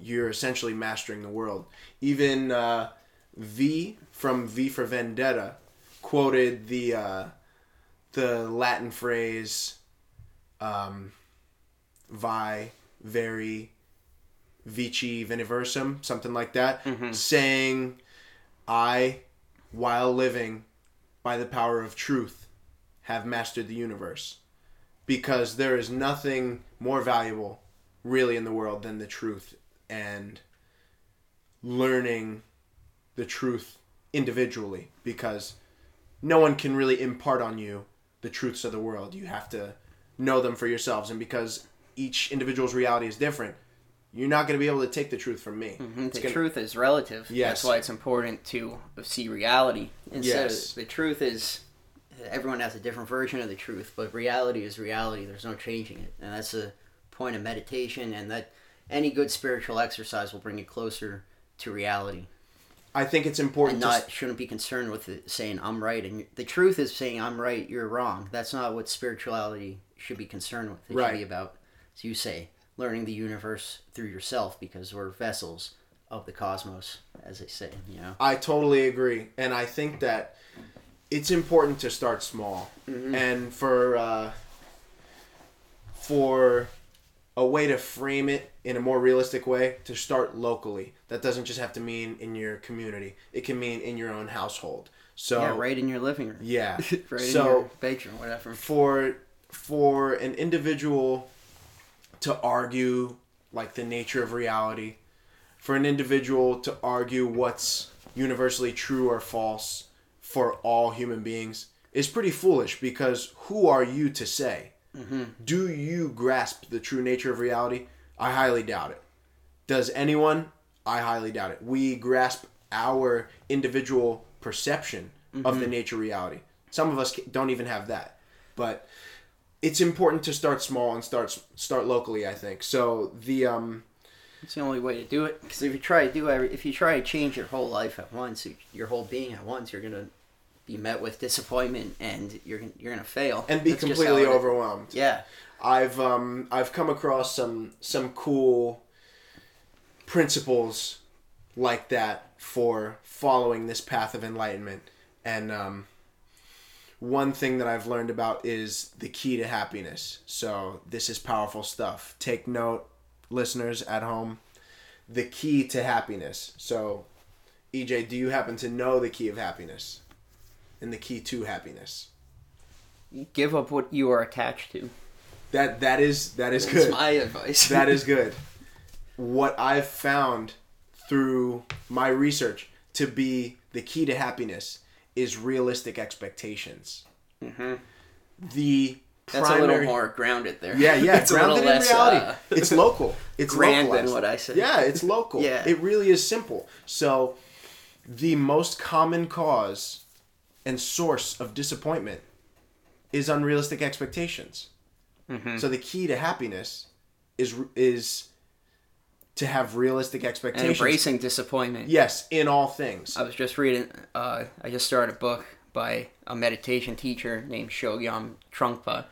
A: You're essentially mastering the world. Even uh, V from V for Vendetta quoted the uh, the Latin phrase um, "vi veri vici veniversum," something like that, saying, "I, while living by the power of truth, have mastered the universe," because there is nothing more valuable, really, in the world than the truth and learning the truth individually because no one can really impart on you the truths of the world. You have to know them for yourselves. And because each individual's reality is different, you're not going to be able to take the truth from me.
B: Mhm, The
A: gonna-
B: truth is relative.
A: Yes.
B: That's why it's important to see reality. Instead
A: Yes.
B: of, the truth is everyone has a different version of the truth, but reality is reality. There's no changing it. And that's the point of meditation and that any good spiritual exercise will bring you closer to reality.
A: I think it's
B: and
A: important to
B: not shouldn't be concerned with it saying I'm right and the truth is saying I'm right, you're wrong. That's not what spirituality should be concerned with. It
A: Right.
B: should be about, as you say, learning the universe through yourself because we're vessels of the cosmos, as they say. You know.
A: I totally agree, and I think that it's important to start small, and for uh, for a way to frame it in a more realistic way to start locally. That doesn't just have to mean in your community; it can mean in your own household. So
B: yeah, right in your living room.
A: yeah. (laughs)
B: right in
A: so
B: your bedroom, whatever.
A: for for an individual to argue like the nature of reality, for an individual to argue what's universally true or false for all human beings is pretty foolish because who are you to say? Mm-hmm. Do you grasp the true nature of reality? I highly doubt it. Does anyone? I highly doubt it. We grasp our individual perception of the mm-hmm. nature of reality. Some of us don't even have that. But it's important to start small and start start locally, I think. So the um
B: It's the only way to do it. Because if you try to do every, if you try to change your whole life at once, your whole being at once, you're gonna be met with disappointment and you're you're gonna fail
A: and be
B: That's
A: completely
B: how it is.
A: overwhelmed.
B: Yeah.
A: I've um I've come across some some cool principles like that for following this path of enlightenment and um one thing that I've learned about is the key to happiness. So this is powerful stuff. Take note, listeners at home. The key to happiness. So, EJ, do you happen to know the key of happiness? And the key to happiness.
B: Give up what you are attached to.
A: That that is that is
B: That's
A: good.
B: my advice. (laughs)
A: that is (laughs) good. What I've found through my research to be the key to happiness is realistic expectations.
B: Mhm.
A: The
B: That's
A: primary,
B: a little more grounded there.
A: yeah, yeah, (laughs)
B: it's
A: grounded in
B: less
A: reality.
B: uh,
A: it's local. It's (laughs)
B: grand than what I said.
A: Yeah, it's local. (laughs)
B: Yeah.
A: It really is simple. So, the most common cause and source of disappointment is unrealistic expectations.
B: Mhm.
A: So the key to happiness is is to have realistic
B: and
A: expectations.
B: embracing disappointment.
A: Yes, in all things.
B: I was just reading. Uh, I just started a book by a meditation teacher named Chögyam Trungpa.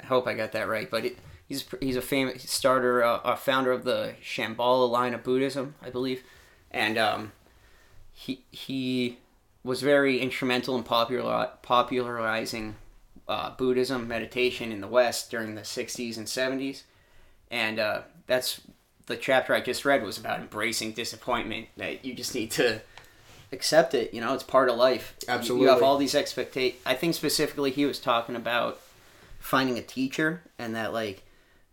B: I hope I got that right, but it, he's he's a famous starter, uh, a founder of the Shambhala line of Buddhism, I believe, and um, he he was very instrumental in popular popularizing uh, Buddhism meditation in the West during the '60s and '70s, and uh, that's the chapter I just read was about embracing disappointment. That you just need to accept it. You know, it's part of life. Absolutely. You, have all these expectations. I think specifically he was talking about finding a teacher, and that like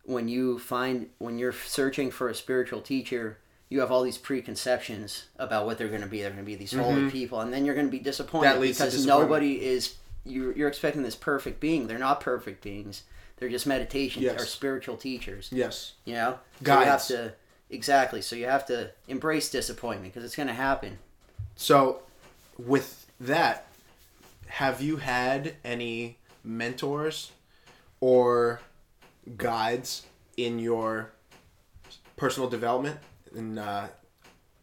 B: when you find when you're searching for a spiritual teacher. You have all these preconceptions about what they're going to be. They're going to be these holy people, and then you're going to be disappointed
A: Mm-hmm. That leads to
B: because nobody is. You're, you're expecting this perfect being. They're not perfect beings. They're just meditations
A: Yes.
B: or spiritual teachers.
A: yes.
B: You know, So you have to exactly. So you have to embrace disappointment because it's going to happen.
A: So, with that, have you had any mentors or guides in your personal development and uh,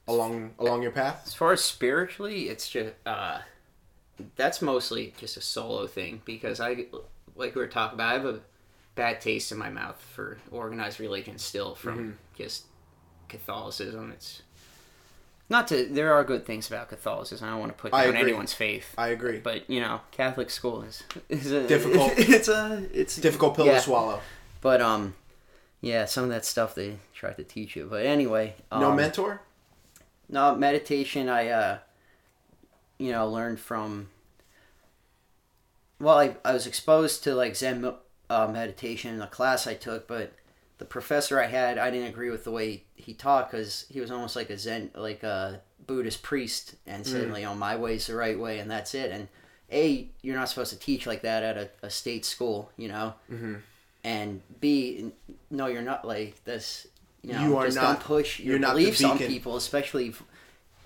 A: along along your path?
B: As far as spiritually, it's just uh, that's mostly just a solo thing because I, like we were talking about, I have a bad taste in my mouth for organized religion still from
A: Mm-hmm.
B: just Catholicism. It's not to. There are good things about Catholicism. I don't want to put down anyone's faith.
A: I agree.
B: But you know, Catholic school is is a
A: Difficult. (laughs)
B: It's a it's
A: Difficult pill
B: yeah.
A: to swallow.
B: But um, yeah, some of that stuff they try to teach you. But anyway, um,
A: No mentor?
B: no meditation. I uh, you know, learned from. Well, I I was exposed to like Zen uh, meditation in a class I took, but the professor I had, I didn't agree with the way he taught because he was almost like a Zen, like a Buddhist priest, and said, you know, my is the right way, and that's it. And a, you're not supposed to teach like that at a, a state school, you know.
A: Mm-hmm.
B: And B, no, you're not like this. You know,
A: You are
B: just
A: not-
B: don't push your
A: you're not the
B: beliefs on people, especially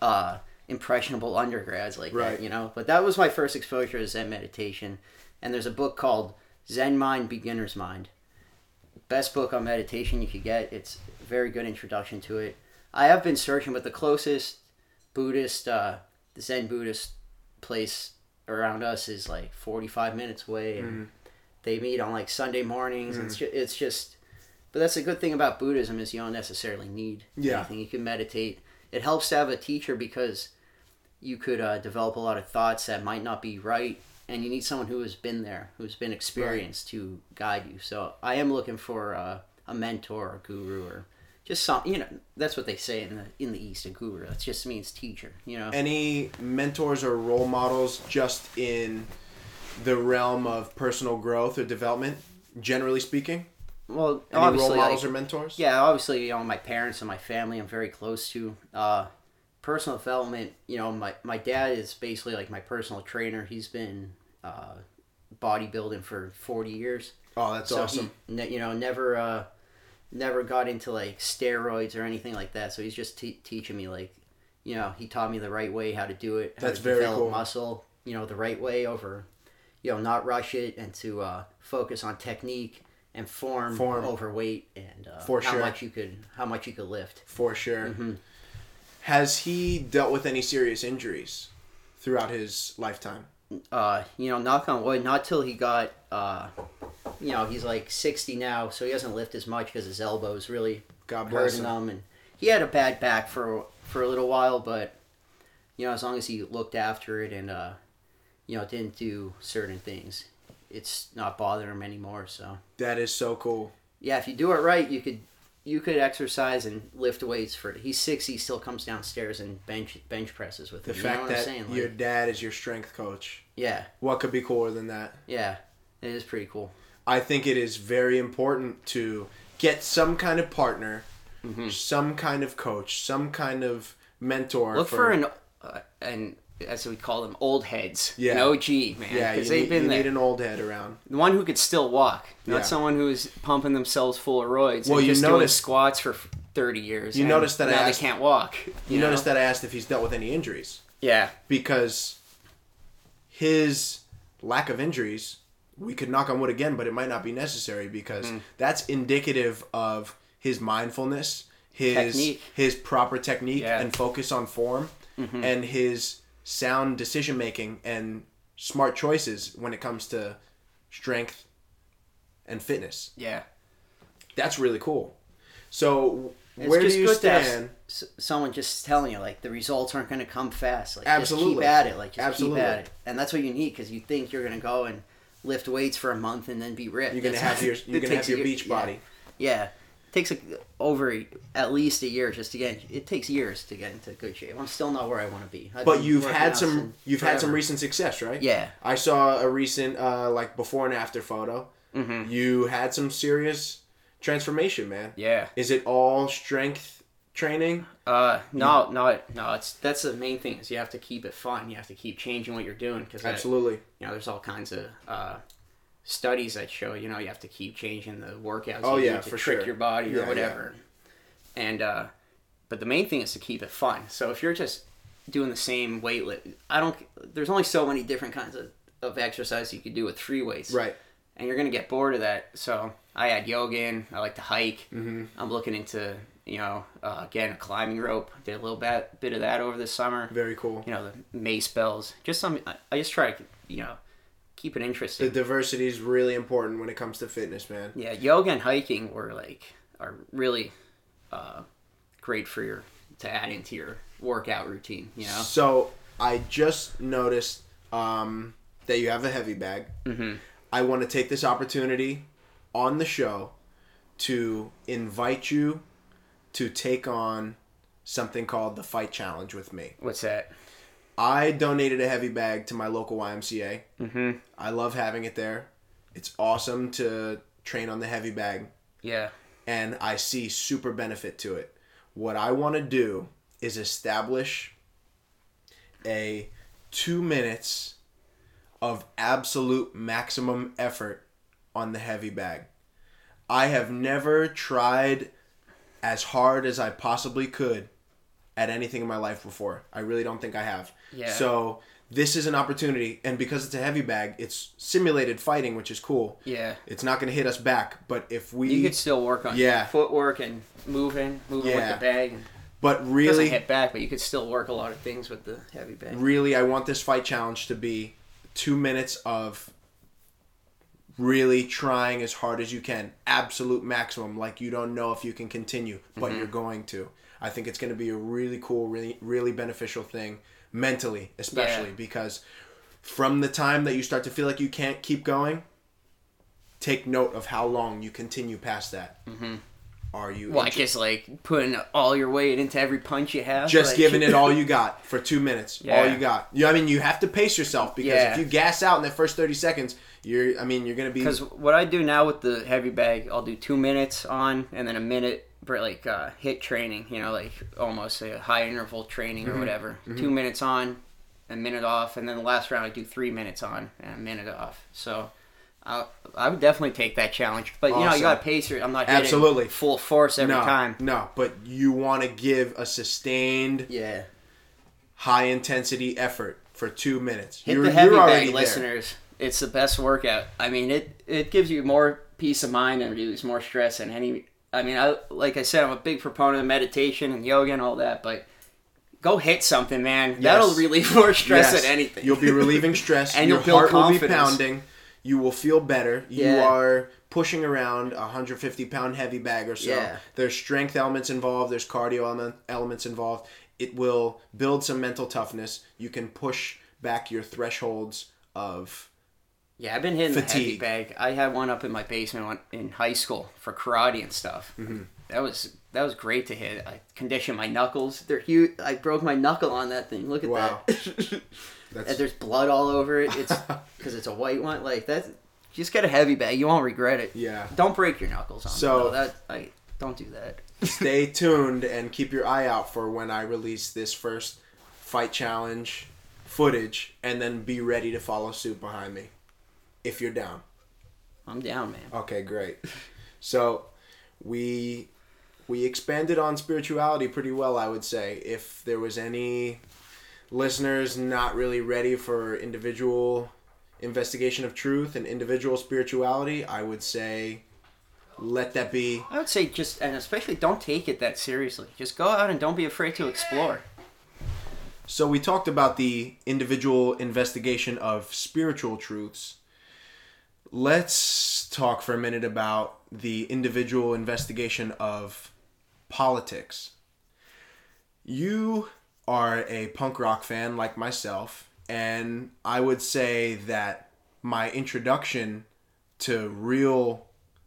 B: uh, impressionable undergrads like
A: Right.
B: that. You know, but that was my first exposure to Zen meditation. And there's a book called Zen Mind, Beginner's Mind. Best book on meditation you could get. It's a very good introduction to it. I have been searching, but the closest Buddhist, uh, the Zen Buddhist place around us is like 45 minutes away. And They meet on like Sunday mornings. It's, ju- it's just, but that's a good thing about Buddhism is you don't necessarily need
A: Yeah.
B: anything. You can meditate. It helps to have a teacher because you could uh, develop a lot of thoughts that might not be right and you need someone who has been there who's been experienced to guide you. So i am looking for uh, a mentor or guru or just some you know that's what they say in the in the east a guru. That just means teacher you know?
A: Any mentors or role models just in the realm of personal growth or development, generally speaking?
B: well
A: Any
B: obviously
A: role models
B: like-
A: or mentors?
B: yeah obviously you know my parents and my family i'm very close to. Uh personal development you know my my dad is basically like my personal trainer. He's been uh bodybuilding for 40 years
A: Oh, that's
B: so
A: awesome.
B: he, you know, never, uh, never got into like steroids or anything like that. So he's just te- teaching me like, you know, he taught me the right way how to do it. How
A: That's
B: to
A: very
B: develop
A: cool.
B: Muscle, you know, the right way over, you know, not rush it and to uh, focus on technique and form,
A: Form.
B: over weight and uh,
A: For
B: how
A: sure.
B: much you could, how much you could lift.
A: For sure.
B: Mm-hmm.
A: Has he dealt with any serious injuries throughout his lifetime?
B: Uh, you know, knock on wood, not till he got, uh, you know, he's like 60 now, so he doesn't lift as much because his elbows really
A: God
B: hurting
A: him.
B: him. And he had a bad back for for a little while, but you know, as long as he looked after it and uh, you know, didn't do certain things, it's not bothering him anymore. So
A: That is so cool.
B: yeah, if you do it right, you could you could exercise and lift weights for. He's 60, he still comes downstairs and bench bench presses with
A: The
B: him. You know
A: fact
B: what I'm
A: that
B: saying? Like,
A: your dad is your strength coach.
B: yeah,
A: What could be cooler than that?
B: yeah, it is pretty cool.
A: I think it is very important to get some kind of partner,
B: Mm-hmm.
A: some kind of coach, some kind of mentor.
B: Look for, an uh, an as we call them old heads.
A: Yeah.
B: An OG man.
A: yeah, you,
B: because they've
A: need,
B: been
A: you
B: there.
A: need an old head around.
B: The one who could still walk, not
A: Yeah.
B: someone who's pumping themselves full of roids
A: Well,
B: and
A: you
B: just doing
A: notice-
B: squats for thirty years.
A: You notice that I
B: now
A: asked-
B: they can't walk.
A: You,
B: know?
A: notice that I asked if he's dealt with any injuries
B: Yeah,
A: because his lack of injuries, we could knock on wood again, but it might not be necessary because
B: Hmm.
A: that's indicative of his mindfulness, his
B: Technique.
A: his proper technique
B: Yeah.
A: and focus on form and his sound decision making and smart choices when it comes to strength and fitness.
B: Yeah.
A: That's really cool. So
B: It's
A: where
B: just
A: do you
B: to
A: stand?
B: s- someone just telling you like the results aren't going to come fast. Like
A: Absolutely.
B: just keep at it. Like just
A: Absolutely.
B: keep at it, and that's what you need because you think you're going to go and lift weights for a month and then be ripped.
A: You're gonna (laughs) have your you're gonna have your beach body.
B: Yeah. It takes a, over at least a year just to get. It takes years to get into good shape. I'm still not where I want to be. I've
A: But you've had some you've had some recent success, right?
B: Yeah.
A: I saw a recent uh, like before and after photo.
B: Mm-hmm.
A: You had some serious transformation, man.
B: Yeah.
A: Is it all strength training?
B: Uh, no, no, no. It's that's the main thing is you have to keep it fun. You have to keep changing what you're doing because
A: Absolutely.
B: you know, there's all kinds of uh, studies that show, you know, you have to keep changing the workouts.
A: Oh, yeah,
B: to
A: for
B: trick
A: sure.
B: your body
A: Yeah,
B: or whatever. And uh, but the main thing is to keep it fun. So if you're just doing the same weight lift, I don't. There's only so many different kinds of of exercise you could do with three weights,
A: Right.
B: and you're gonna get bored of that. So I add yoga in. I like to hike.
A: Mm-hmm.
B: I'm looking into you know uh, again a climbing rope. Did a little bit bit of that over the summer.
A: Very cool.
B: You know the mace bells. Just some. I, I just try to you know keep it interesting.
A: The diversity is really important when it comes to fitness, man.
B: Yeah, yoga and hiking were like are really uh, great for your to add into your workout routine. You know.
A: So I just noticed um, that you have a heavy bag.
B: Mm-hmm.
A: I want to take this opportunity on the show to invite you to take on something called the Fight Challenge with me.
B: What's that?
A: I donated a heavy bag to my local YMCA.
B: Mm-hmm.
A: I love having it there. It's awesome to train on the heavy bag,
B: Yeah.
A: and I see super benefit to it. What I want to do is establish a two minutes of absolute maximum effort on the heavy bag. I have never tried as hard as I possibly could at anything in my life before. I really don't think I have.
B: Yeah.
A: So this is an opportunity, and because it's a heavy bag, it's simulated fighting, which is cool.
B: Yeah.
A: It's not going to hit us back, but if we,
B: You could still work on
A: Yeah.
B: footwork and moving, moving
A: Yeah.
B: with the bag. And
A: but
B: Doesn't
A: really,
B: hit back, but you could still work a lot of things with the heavy bag.
A: really, I want this fight challenge to be two minutes of really trying as hard as you can, absolute maximum. Like you don't know if you can continue, but mm-hmm. you're going to. I think it's going to be a really cool, really, really beneficial thing mentally, especially
B: Yeah.
A: because from the time that you start to feel like you can't keep going, take note of how long you continue past that. Mm-hmm. Are you
B: Well, I guess like putting all your weight into every punch you have.
A: just
B: like-
A: giving it (laughs) all you got for two minutes.
B: Yeah.
A: All you got. You, I mean, you have to pace yourself because
B: Yeah.
A: if you gas out in the first thirty seconds, you're. I mean, you're gonna be.
B: Because what I do now with the heavy bag, I'll do two minutes on and then a minute for like uh, HIIT training. You know, like almost a high interval training
A: Mm-hmm.
B: or whatever. Two minutes on, a minute off, and then the last round I do three minutes on and a minute off. So. I, I would definitely take that challenge, but you know you got to pace your. I'm not
A: Absolutely.
B: full force every
A: no,
B: time.
A: no, but you want to give a sustained,
B: Yeah,
A: high intensity effort for two minutes.
B: hit
A: you're,
B: the heavy
A: you're
B: bag,
A: already there.
B: It's the best workout. I mean, it it gives you more peace of mind and reduces more stress than any. I mean, I like I said, I'm a big proponent of meditation and yoga and all that, but go hit something, man. That'll relieve (laughs) more stress
A: Yes.
B: than anything.
A: You'll be relieving (laughs) stress.
B: And
A: your heart will be pounding. You will feel better. You
B: Yeah.
A: are pushing around a 150 pound heavy bag or so.
B: Yeah.
A: There's strength elements involved. There's cardio element, elements involved. It will build some mental toughness. You can push back your thresholds of
B: Yeah, I've been hitting the heavy bag. I had one up in my basement in high school for karate and stuff.
A: Mm-hmm.
B: That was that was great to hit. I conditioned my knuckles. They're huge. I broke my knuckle on that thing. Look at
A: Wow.
B: that. (laughs)
A: That's-
B: and there's blood all over it. It's (laughs) because it's a white one. Like that. Just get a heavy bag. You won't regret it.
A: yeah.
B: Don't break your knuckles on.
A: So-
B: So that I don't do that. (laughs)
A: Stay tuned and keep your eye out for when I release this first fight challenge footage, and then be ready to follow suit behind me, if you're down.
B: I'm down, man.
A: Okay, great. So we we expanded on spirituality pretty well, I would say. If there was any listeners not really ready for individual investigation of truth and individual spirituality, I would say let that be.
B: I would say just, and especially don't take it that seriously. Just go out and don't be afraid to explore.
A: So we talked about the individual investigation of spiritual truths. Let's talk for a minute about the individual investigation of politics. You are a punk rock fan like myself, and I would say that my introduction to real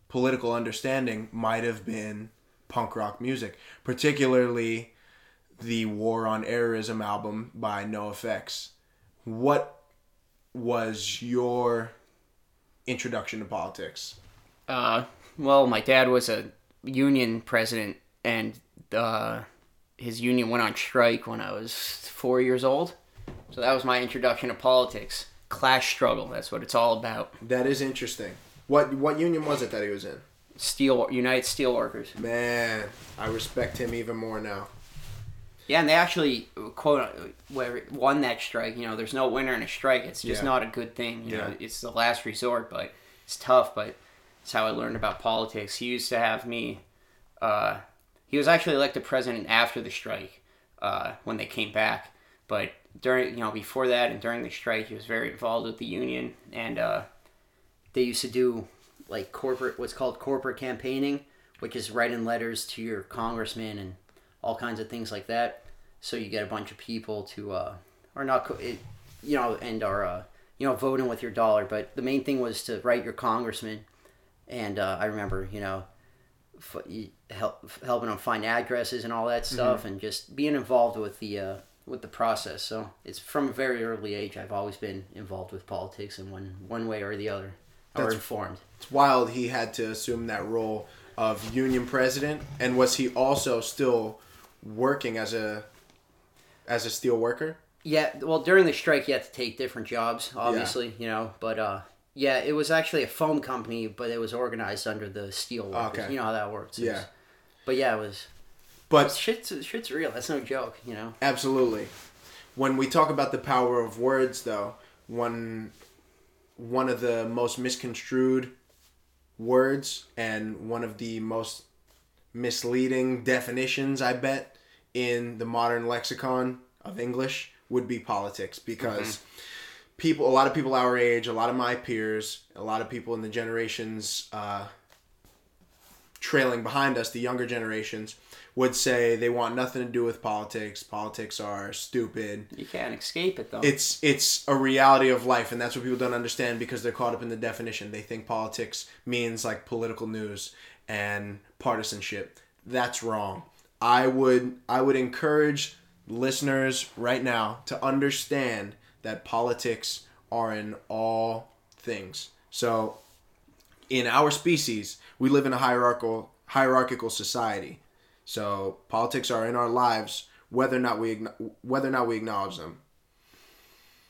A: political understanding might have been punk rock music, particularly the War on Errorism album by NoFX. What was your introduction to politics?
B: Uh, well, my dad was a union president, and uh, his union went on strike when I was four years old. So that was my introduction to politics. Class struggle. That's what it's all about.
A: That is interesting. What what union was it that he was in?
B: Steel United Steelworkers.
A: Man, I respect him even more now.
B: Yeah, and they actually quote where won that strike. You know, there's no winner in a strike. It's just
A: Yeah.
B: not a good thing. You know, it's the last resort, but it's tough. But it's how I learned about politics. He used to have me. Uh, he was actually elected president after the strike uh, when they came back. But during you know before that and during the strike, he was very involved with the union, and uh, they used to do like corporate what's called corporate campaigning, which is writing letters to your congressman and all kinds of things like that. So you get a bunch of people to, uh, or not, co- it, you know, and are, uh, you know, voting with your dollar. But the main thing was to write your congressman. And uh, I remember, you know, f- help, helping them find addresses and all that stuff, and just being involved with the uh, with the process. So it's from a very early age. I've always been involved with politics in one one way or the other, or
A: That's-
B: informed.
A: It's wild he had to assume that role of union president, and was he also still working as a as a steel worker?
B: Yeah, well, during the strike, you had to take different jobs, obviously, you know. But uh, yeah, it was actually a foam company, but it was organized under the steel workers.
A: Okay.
B: You know how that works.
A: Yeah.
B: was- but yeah, it was.
A: But
B: Shit's shit's real. That's no joke. You know.
A: Absolutely. When we talk about the power of words, though, one one of the most misconstrued words and one of the most misleading definitions, I bet, in the modern lexicon of English would be politics because people, a lot of people our age, a lot of my peers, a lot of people in the generations uh, trailing behind us, the younger generations, would say they want nothing to do with politics. Politics are stupid.
B: You can't escape it though.
A: It's it's a reality of life, and that's what people don't understand because they're caught up in the definition. They think politics means like political news and partisanship. That's wrong. I would I would encourage listeners right now to understand that politics are in all things. So in our species, we live in a hierarchical hierarchical society. So politics are in our lives, whether or not we whether or not we acknowledge them.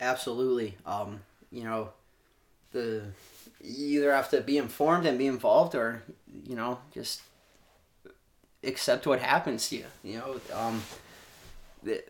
B: Absolutely. Um, you know, the you either have to be informed and be involved, or you know, just accept what happens to you. You know, um, the,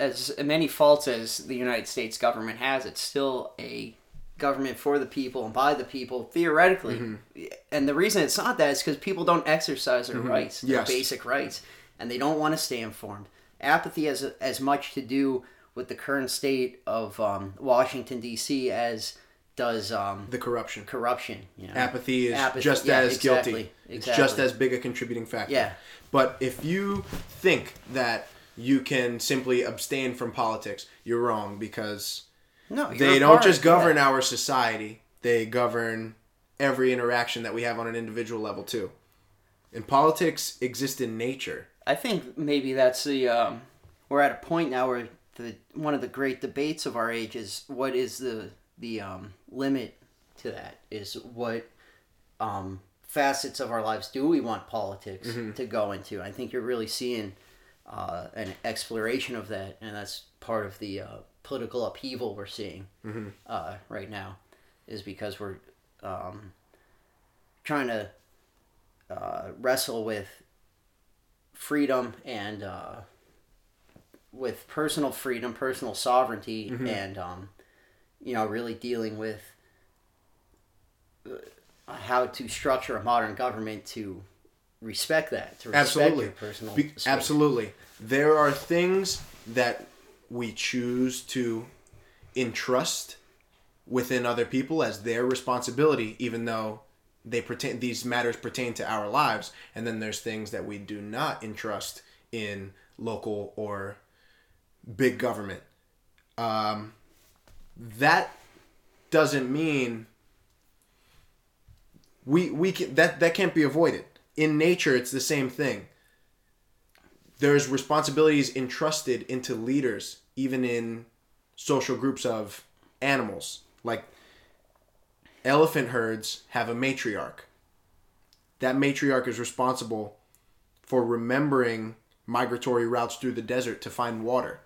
B: as many faults as the United States government has, it's still a government for the people and by the people theoretically.
A: Mm-hmm.
B: And the reason it's not that is because people don't exercise their rights, their
A: Yes.
B: basic rights, and they don't want to stay informed. Apathy has as much to do with the current state of um, Washington D.C. as does um,
A: The corruption.
B: corruption. You know?
A: Apathy is
B: Apathy,
A: just
B: yeah,
A: as
B: exactly,
A: guilty. It's just as big a contributing factor.
B: Yeah.
A: But if you think that you can simply abstain from politics, you're wrong because
B: No,
A: they don't just govern
B: yeah.
A: our society, they govern every interaction that we have on an individual level too. And politics exist in nature.
B: I think maybe that's the um, we're at a point now where the one of the great debates of our age is what is the the um, limit to that is what um, facets of our lives do we want politics to go into? I think you're really seeing uh, an exploration of that, and that's part of the uh, political upheaval we're seeing uh, right now, is because we're um, trying to uh, wrestle with freedom and uh, with personal freedom, personal sovereignty, and um, you know, really dealing with uh, how to structure a modern government to respect that, to respect
A: absolutely.
B: your personal
A: Be- absolutely. There are things that we choose to entrust within other people as their responsibility even though they pertain these matters pertain to our lives. And then there's things that we do not entrust in local or big government. Um, that doesn't mean we we can that that can't be avoided. In nature it's the same thing. There's responsibilities entrusted into leaders even in social groups of animals. Like elephant herds have a matriarch. That matriarch is responsible for remembering migratory routes through the desert to find water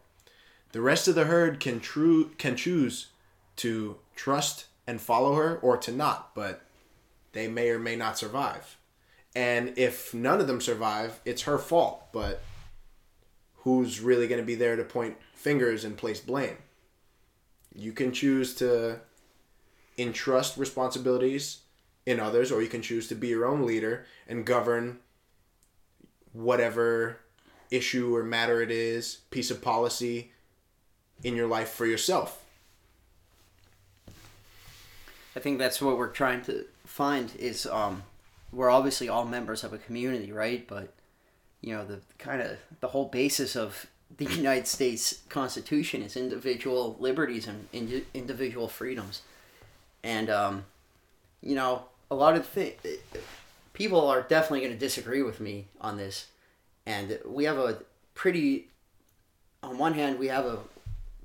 A: the rest of the herd can true can choose to trust and follow her or to not but they may or may not survive. And if none of them survive it's her fault but who's really going to be there to point fingers and place blame? You can choose to entrust responsibilities in others or you can choose to be your own leader and govern whatever issue or matter it is piece of policy in your life for yourself.
B: I think that's what we're trying to find is um, we're obviously all members of a community, right? But you know the kind of the whole basis of the (laughs) United States Constitution is individual liberties and indi- individual freedoms, and um, you know a lot of thi- people are definitely going to disagree with me on this, and we have a pretty on one hand we have a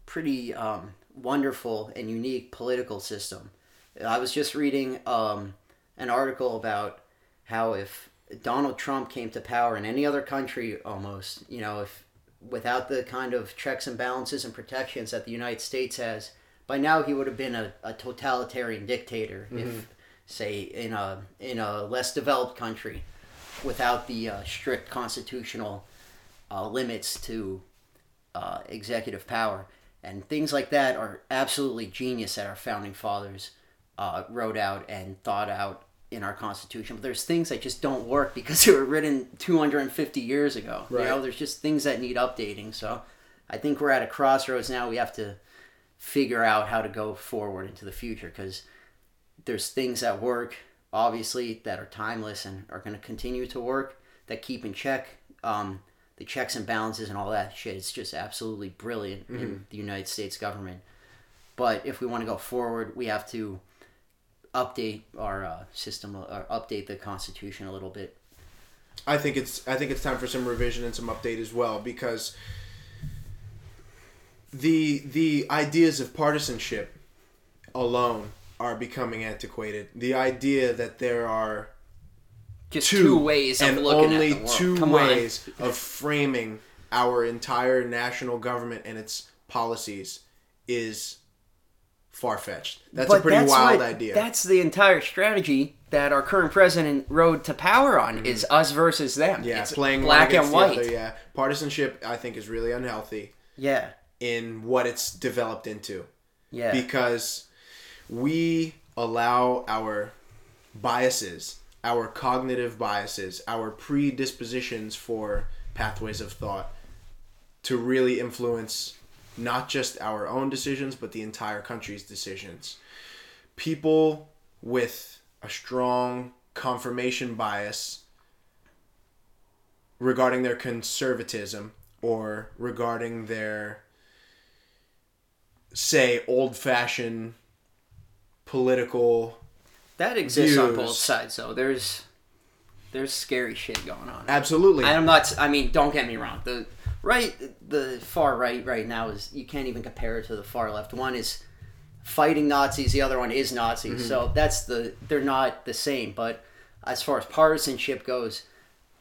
B: pretty um, wonderful and unique political system. I was just reading um, an article about how if Donald Trump came to power in any other country, almost, you know, if without the kind of checks and balances and protections that the United States has, by now he would have been a, a totalitarian dictator. If, say, in a in a less developed country, without the uh, strict constitutional uh, limits to uh, executive power. And things like that are absolutely genius that our founding fathers uh, wrote out and thought out in our Constitution. But there's things that just don't work because (laughs) they were written 250 years ago. You know,
A: Right.
B: there's just things that need updating. So I think we're at a crossroads now. We have to figure out how to go forward into the future because there's things that work, obviously, that are timeless and are going to continue to work that keep in check um, the checks and balances and all that shit. It's just absolutely brilliant in the United States government. But if we want to go forward, we have to update our uh, system or update the Constitution a little bit.
A: I think it's I think it's time for some revision and some update as well because the the ideas of partisanship alone are becoming antiquated. The idea that there are
B: Just
A: two,
B: two, ways of
A: and
B: looking
A: only
B: at the world.
A: two
B: Come
A: ways of framing our entire national government and its policies is far fetched. That's a pretty
B: that's
A: wild
B: what-
A: idea.
B: That's the entire strategy that our current president rode to power on is us versus them.
A: Mm-hmm. yeah,
B: it's
A: playing
B: black and white.
A: other, yeah, partisanship I think is really unhealthy
B: Yeah,
A: in what it's developed into.
B: yeah.
A: because we allow our biases, our cognitive biases, our predispositions for pathways of thought to really influence not just our own decisions but the entire country's decisions. People with a strong confirmation bias regarding their conservatism or regarding their say old fashioned political
B: that exists on both sides, though. There's there's scary shit going on.
A: absolutely
B: I'm not. I mean, don't get me wrong. The right, the far right right now is you can't even compare it to the far left. One is fighting Nazis. The other one is Nazis.
A: Mm-hmm.
B: So that's the they're not the same. But as far as partisanship goes,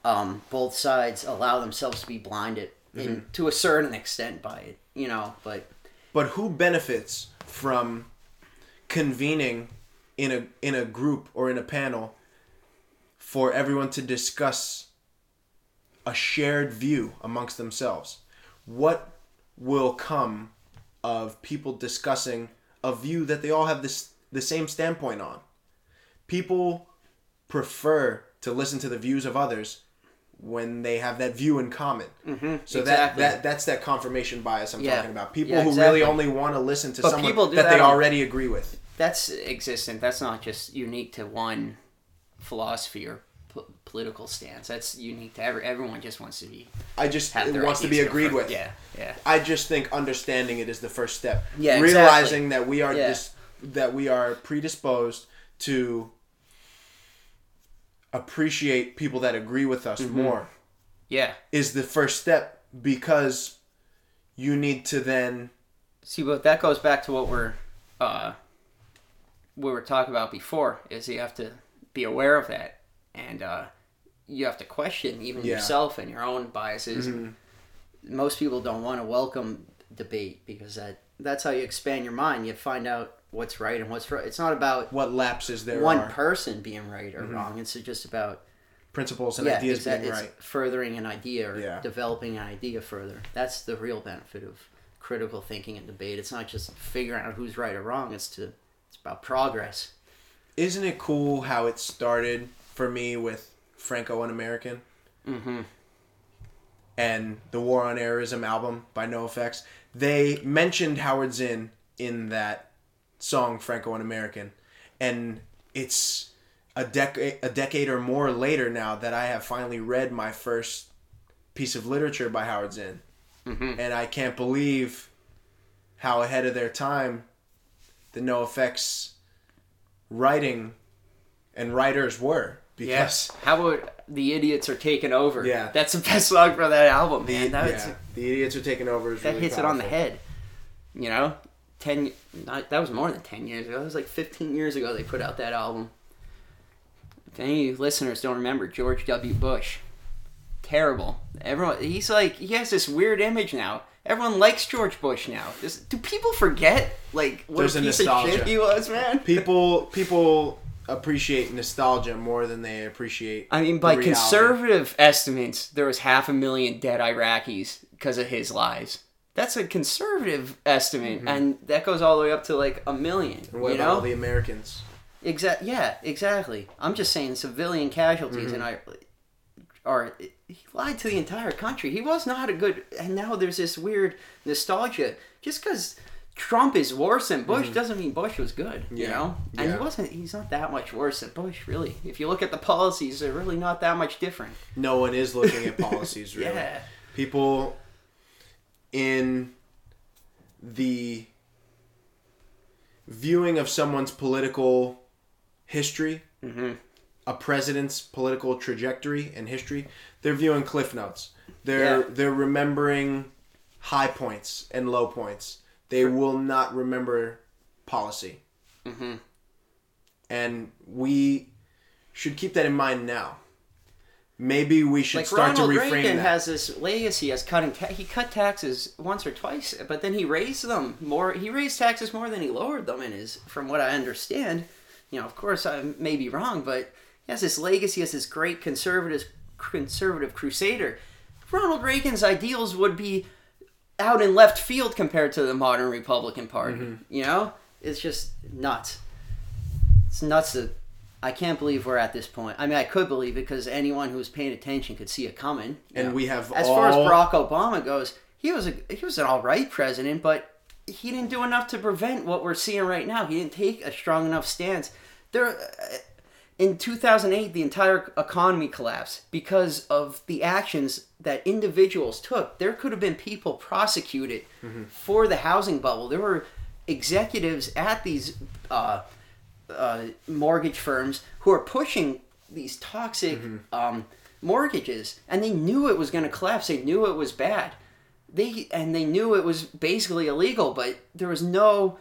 B: um, both sides allow themselves to be blinded
A: Mm-hmm.
B: in, to a certain extent by it. You know, but
A: but who benefits from convening in a in a group or in a panel for everyone to discuss a shared view amongst themselves what will come of people discussing a view that they all have this the same standpoint on people prefer to listen to the views of others when they have that view in common. Mm-hmm, so
B: exactly.
A: that, that that's that confirmation bias I'm
B: Yeah.
A: talking about. People
B: Yeah,
A: who
B: exactly.
A: really only want to listen to
B: But
A: someone that,
B: that
A: they
B: on-
A: already agree with.
B: That's existent. That's not just unique to one philosophy or po- political stance. That's unique to every, everyone. Just wants to be
A: I just
B: have
A: it
B: their
A: wants to be agreed with.
B: Yeah, yeah.
A: I just think understanding it is the first step.
B: Yeah,
A: realizing that we are
B: Yeah.
A: dis- that we are predisposed to appreciate people that agree with us
B: Mm-hmm.
A: more
B: Yeah.
A: is the first step because you need to then
B: See, but that goes back to what we're uh, we were talking about before. Is you have to be aware of that, and uh, you have to question even
A: Yeah.
B: yourself and your own biases. Most people don't want to welcome debate because that that's how you expand your mind. You find out what's right and what's right. It's not about
A: what lapses there
B: one
A: are
B: person being right or wrong. It's just about
A: principles and
B: yeah,
A: ideas being right.
B: furthering an idea or
A: Yeah.
B: developing an idea further. That's the real benefit of critical thinking and debate. It's not just figuring out who's right or wrong. It's to about progress.
A: Isn't it cool how it started for me with Franco Un-American
B: Mm-hmm.
A: and the War on Errorism album by NoFX? They mentioned Howard Zinn in that song Franco Un-American, and it's a decade a decade or more later now that I have finally read my first piece of literature by Howard Zinn,
B: Mhm.
A: and I can't believe how ahead of their time the NoFX writing and writers were because
B: Yes. How about the idiots are taking over?
A: Yeah.
B: That's the best song for that album,
A: the,
B: man. That,
A: yeah, the idiots are taking over. Is
B: that
A: really
B: hits it on the head. You know, ten. Not, that was more than ten years ago. it was like fifteen years ago they put out that album. If any listeners don't remember George W. Bush, terrible. Everyone, he's like he has this weird image now. Everyone likes George Bush now. This, do people forget like what
A: There's
B: a piece of shit he was, man?
A: People people appreciate nostalgia more than they appreciate.
B: I mean, by
A: reality.
B: conservative estimates, there was half a million dead Iraqis because of his lies. That's a conservative estimate, and that goes all the way up to like a million.
A: Mm-hmm. And what
B: you
A: about
B: know?
A: all the Americans?
B: Exact. Yeah, exactly. I'm just saying civilian casualties
A: Mm-hmm.
B: and I are. He lied to the entire country. He was not a good. And now there's this weird nostalgia. Just because Trump is worse than Bush doesn't mean Bush was good. You
A: Mm-hmm.
B: Know, and
A: Yeah.
B: he wasn't. He's not that much worse than Bush, really. If you look at the policies, they're really not that much different.
A: No one is looking at (laughs) policies really.
B: Yeah.
A: People in the viewing of someone's political history,
B: Mm-hmm.
A: A president's political trajectory and history, they're viewing cliff notes. They're
B: Yeah.
A: they're remembering high points and low points. They will not remember policy.
B: Mm-hmm.
A: And we should keep that in mind now. Maybe we should
B: Like
A: start
B: Ronald
A: to reframe
B: Reagan
A: that.
B: has this legacy as cutting. Ta- he cut taxes once or twice, but then he raised them more. He raised taxes more than he lowered them. In his, from what I understand, you know, of course I may be wrong, but he has this legacy as this great conservative, conservative crusader. Ronald Reagan's ideals would be out in left field compared to the modern Republican Party.
A: Mm-hmm.
B: You know, it's just nuts. It's nuts that I can't believe we're at this point. I mean, I could believe it because anyone who was paying attention could see it coming.
A: and
B: know.
A: we have
B: as
A: all
B: far as Barack Obama goes, he was a he was an all right president, but he didn't do enough to prevent what we're seeing right now. He didn't take a strong enough stance. There, in 2008, the entire economy collapsed because of the actions that individuals took. There could have been people prosecuted for the housing bubble. There were executives at these uh, uh, mortgage firms who are pushing these toxic um, mortgages, and they knew it was going to collapse. They knew it was bad. They and they knew it was basically illegal, but there was no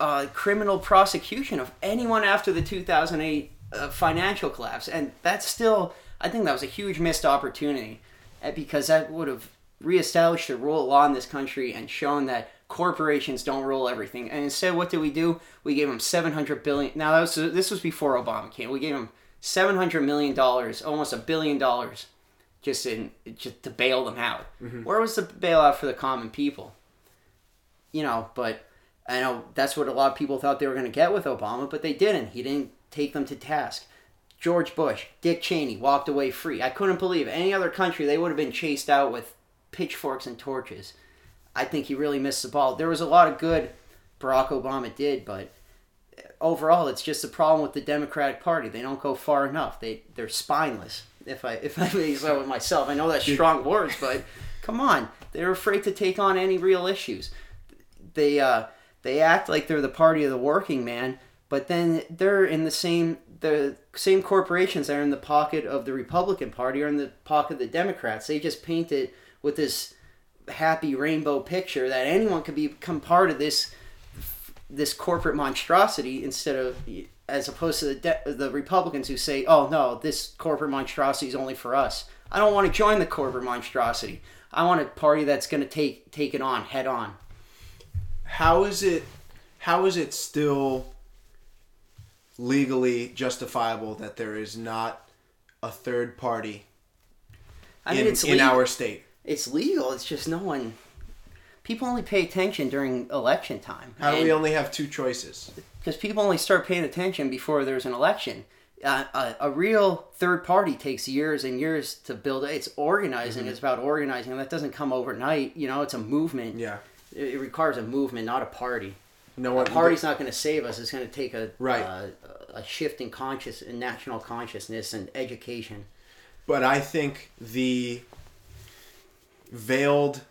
B: uh, criminal prosecution of anyone after the 2008 uh, financial collapse, and that's still I think that was a huge missed opportunity uh, because that would have reestablished the rule of law in this country and shown that corporations don't rule everything. And instead, what did we do? We gave them 700 billion. Now that was this was before Obama came. We gave them 700 million dollars, almost a billion dollars, just in just to bail them out. Where was the bailout for the common people? You know, but I know that's what a lot of people thought they were going to get with Obama, but they didn't. He didn't take them to task. George Bush, Dick Cheney walked away free. I couldn't believe any other country they would have been chased out with pitchforks and torches. I think he really missed the ball. There was a lot of good Barack Obama did, but overall, it's just a problem with the Democratic Party. They don't go far enough. They they're spineless. If I if I may say it myself, I know that's strong words, but come on, they're afraid to take on any real issues. They uh, they act like they're the party of the working man, but then they're in the same the same corporations that are in the pocket of the Republican Party are in the pocket of the Democrats. They just paint it with this happy rainbow picture that anyone could become part of this this corporate monstrosity instead of as opposed to the de- the Republicans who say, "Oh no, this corporate monstrosity is only for us." I don't want to join the corporate monstrosity. I want a party that's going to take take it on head on.
A: How is it? How is it still legally justifiable that there is not a third party
B: I mean,
A: in,
B: it's
A: in
B: legal.
A: our state?
B: It's legal. It's just no one. People only pay attention during election time.
A: How do we only have two choices?
B: because people only start paying attention before there's an election. Uh, a, a real third party takes years and years to build. It's organizing.
A: Mm-hmm.
B: It's about organizing. That doesn't come overnight. You know, it's a movement.
A: Yeah.
B: It, it requires a movement, not a party.
A: No
B: A
A: one.
B: party's not going to save us. It's going to take a
A: Right.
B: uh, a shift in conscious in national consciousness and education.
A: But I think the veiled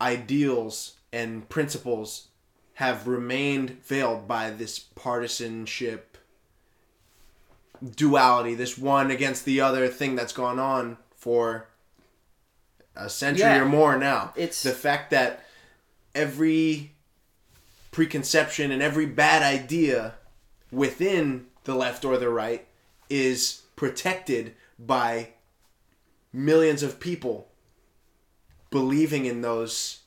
A: ideals and principles have remained veiled by this partisanship duality, this one against the other thing that's gone on for a century
B: Yeah.
A: or more now.
B: It's-
A: the fact that every preconception and every bad idea within the left or the right is protected by millions of people believing in those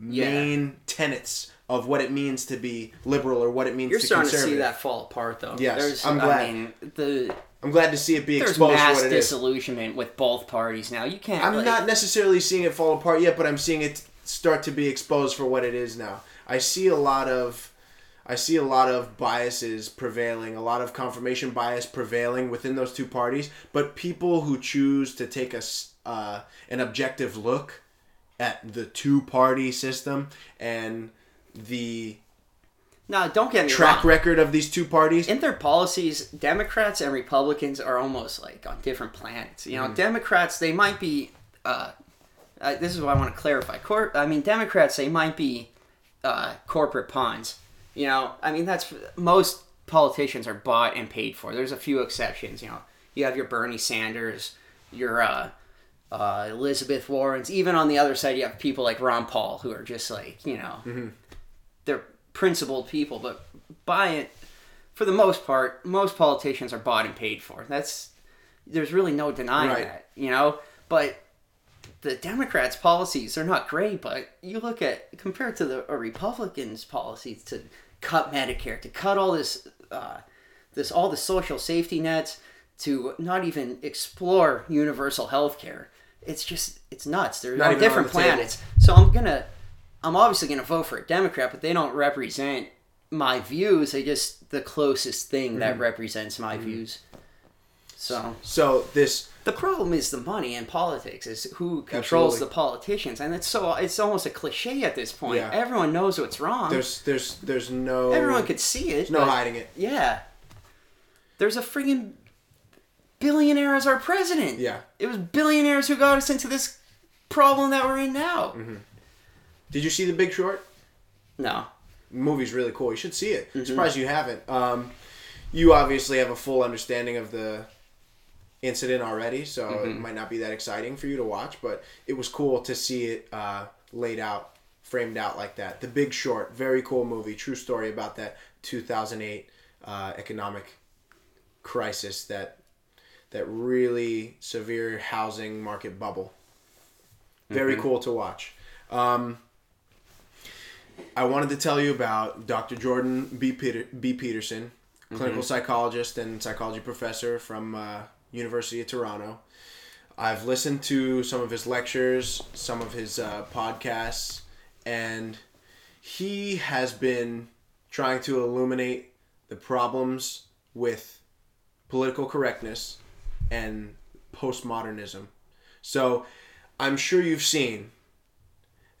B: Yeah.
A: main tenets of what it means to be liberal or what it means to be liberal.
B: You're
A: to
B: starting to see that fall apart, though.
A: Yes,
B: There's,
A: I'm
B: I
A: glad.
B: mean, the
A: I'm glad to see it be
B: there's
A: exposed for
B: mass
A: what it is.
B: disillusionment with both parties now. You can't.
A: I'm
B: like-
A: not necessarily seeing it fall apart yet, but I'm seeing it start to be exposed for what it is now. I see a lot of I see a lot of biases prevailing, a lot of confirmation bias prevailing within those two parties, but people who choose to take a uh, an objective look at the two party system and the
B: No, don't get
A: track
B: wrong.
A: record of these two parties
B: in their policies, Democrats and Republicans are almost like on different planets. You know,
A: Mm-hmm.
B: Democrats they might be. Uh, uh, this is what I want to clarify. Cor- I mean, Democrats they might be uh, corporate pawns. You know, I mean that's most politicians are bought and paid for. There's a few exceptions. You know, you have your Bernie Sanders, your uh, uh, Elizabeth Warrens. Even on the other side, you have people like Ron Paul who are just like you know,
A: Mm-hmm.
B: they're principled people, but by it for the most part, most politicians are bought and paid for. That's there's really no denying
A: Right.
B: that, you know. But the Democrats' policies are not great, but you look at compared to the Republicans' policies to cut Medicare, to cut all this, uh, this all the social safety nets, to not even explore universal health care. It's just it's nuts. They're
A: Not
B: on
A: even on
B: different
A: the table.
B: planets. So I'm gonna I'm obviously going to vote for a Democrat, but they don't represent my views. They just the closest thing that
A: Mm-hmm.
B: represents my views. So
A: so this
B: the problem is the money in politics is who controls
A: Absolutely.
B: the politicians, and it's so it's almost a cliche at this point.
A: Yeah.
B: Everyone knows what's wrong.
A: there's there's there's no
B: Everyone could see it.
A: there's no hiding it
B: Yeah, there's a friggin' billionaire as our president.
A: Yeah.
B: it was billionaires who got us into this problem that we're in now.
A: Mm-hmm. did you see the big short
B: No,
A: movie's really cool. You should see it.
B: Mm-hmm.
A: Surprised you haven't. Um, you obviously have a full understanding of the incident already, so
B: Mm-hmm.
A: it might not be that exciting for you to watch, but it was cool to see it uh, laid out, framed out like that. The Big Short, very cool movie, true story about that 2008 uh, economic crisis that that really severe housing market bubble. Very cool to watch. Um, I wanted to tell you about Dr. Jordan B. Peter, B. Peterson, clinical psychologist and psychology professor from uh, University of Toronto. I've listened to some of his lectures, some of his uh, podcasts, and he has been trying to illuminate the problems with political correctness and postmodernism. So I'm sure you've seen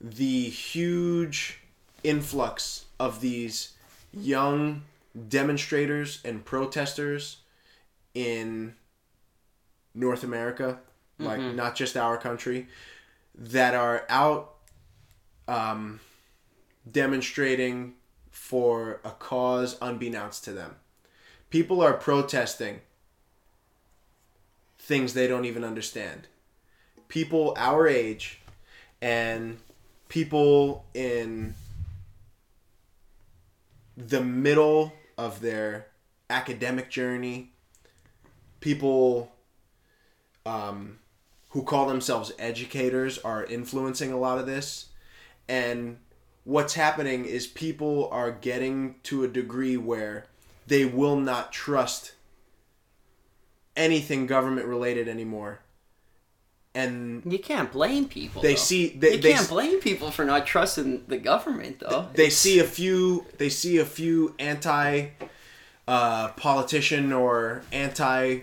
A: the huge influx of these young demonstrators and protesters in North America, like not just our country, that are out um, demonstrating for a cause unbeknownst to them. People are protesting things they don't even understand. People our age and people in the middle of their academic journey, people um, who call themselves educators are influencing a lot of this. And what's happening is people are getting to a degree where they will not trust anything government related anymore. And
B: You can't blame people.
A: they
B: though.
A: see they,
B: you
A: they
B: can't blame people for not trusting the government, though.
A: they see a few they see a few anti uh, politician or anti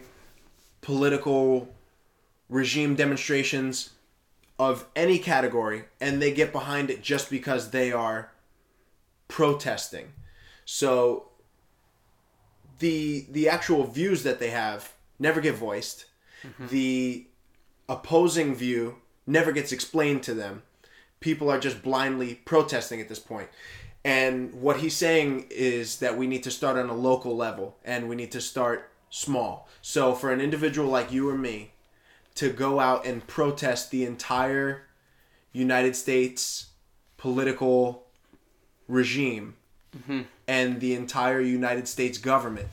A: political regime demonstrations of any category and they get behind it just because they are protesting. So the the actual views that they have never get voiced. Mm-hmm. The opposing view never gets explained to them. People are just blindly protesting at this point. point. And what he's saying is that we need to start on a local level and we need to start small. So for an individual like you or me to go out and protest the entire United States political regime mm-hmm. and the entire United States government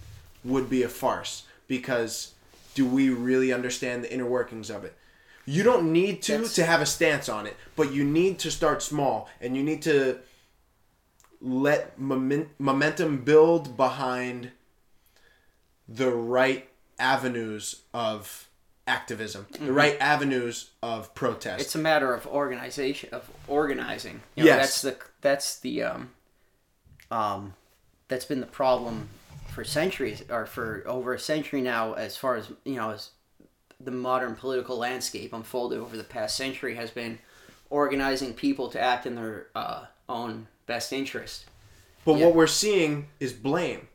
A: would be a farce because do we really understand the inner workings of it? You don't need to
B: That's-
A: to have a stance on it, but you need to start small and you need to let momen- momentum build behind the right avenues of activism, the right avenues of protest.
B: It's a matter of organization of organizing. You know,
A: Yes.
B: that's the that's the um um that's been the problem for centuries or for over a century now as far as you know as the modern political landscape unfolded over the past century has been organizing people to act in their uh, own best interest.
A: But
B: Yeah.
A: what we're seeing is blame.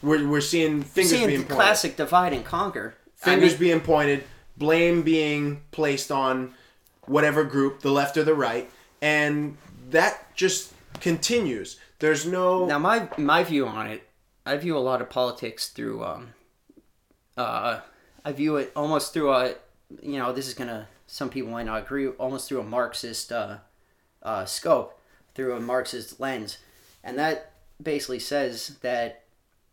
A: We're, we're seeing fingers
B: Seeing
A: being pointed.
B: classic divide and conquer. I
A: Fingers
B: mean,
A: being pointed, blame being placed on whatever group, the left or the right, and that just continues. There's no
B: Now my my view on it, I view a lot of politics through um uh I view it almost through a you know, this is gonna some people might not agree, almost through a Marxist uh uh scope, through a Marxist lens. And that basically says that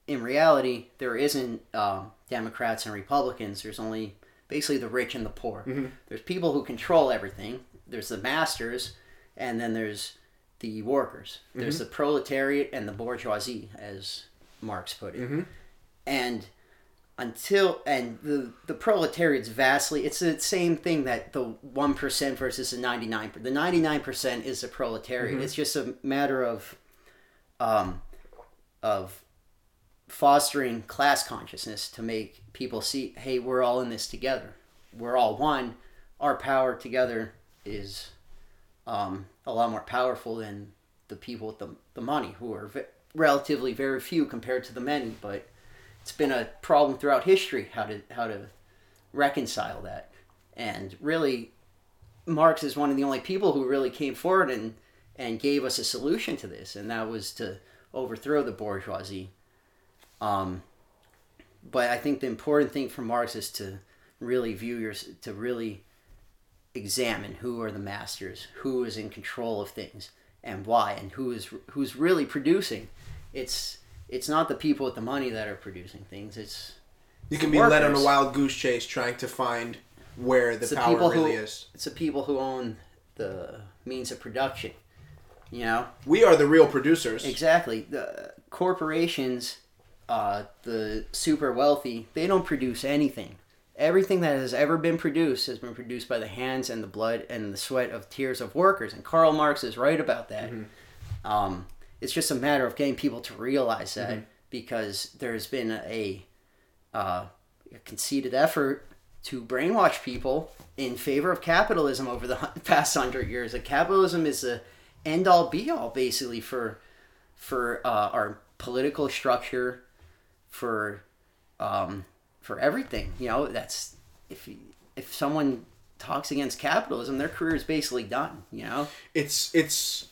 B: in reality there isn't um, Democrats and Republicans, there's only basically the rich and the poor. Mm-hmm. There's people who control everything. There's the masters and then there's the workers. There's mm-hmm. the proletariat and the bourgeoisie, as Marx put it. Mm-hmm. And until and the the proletariat's vastly it's the same thing that the one percent versus the ninety nine. The ninety nine percent is the proletariat. It's just a matter of um of fostering class consciousness to make people see, hey, we're all in this together. We're all one. Our power together is um, a lot more powerful than the people with the, the money, who are ve- relatively very few compared to the many. But it's been a problem throughout history how to how to reconcile that. And really, Marx is one of the only people who really came forward and and gave us a solution to this, and that was to overthrow the bourgeoisie. Um, but I think the important thing for Marx is to really view your to really examine who are the masters, who is in control of things, and why, and who is who's really producing. It's it's not the people with the money that are producing things. It's
A: you can be led on a wild goose chase trying to find where the
B: the
A: power
B: people
A: really
B: who
A: is.
B: it's the people who own the means of production. You know,
A: We are the real producers.
B: Exactly. The corporations, uh, the super wealthy, they don't produce anything. Everything that has ever been produced has been produced by the hands and the blood and the sweat of tears of workers. And Karl Marx is right about that. Um, it's just a matter of getting people to realize that because there's been a, uh, a conceited effort to brainwash people in favor of capitalism over the (laughs) past hundred years. That capitalism is the end all be all basically for for uh, our political structure, for um, for everything. You know, that's if if someone talks against capitalism, their career is basically done. You know.
A: It's it's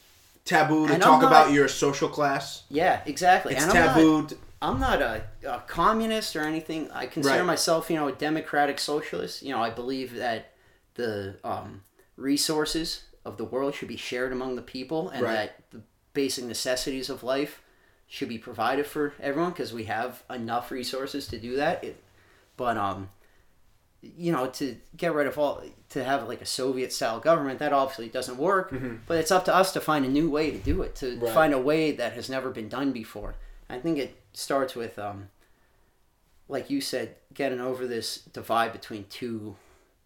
A: taboo to
B: And
A: talk
B: not-
A: about your social class.
B: Yeah, exactly.
A: It's
B: And I'm not-
A: taboo.
B: I'm not a, a communist or anything. I consider
A: Right.
B: myself, you know, a democratic socialist. You know, I believe that the um, resources of the world should be shared among the people, and
A: Right.
B: that the basic necessities of life should be provided for everyone because we have enough resources to do that. It, but um, you know, to get rid of all to have like a Soviet style government that obviously doesn't work. But it's up to us to find a new way to do it, to
A: Mm-hmm. Right.
B: find a way that has never been done before. I think it starts with, um, like you said, getting over this divide between two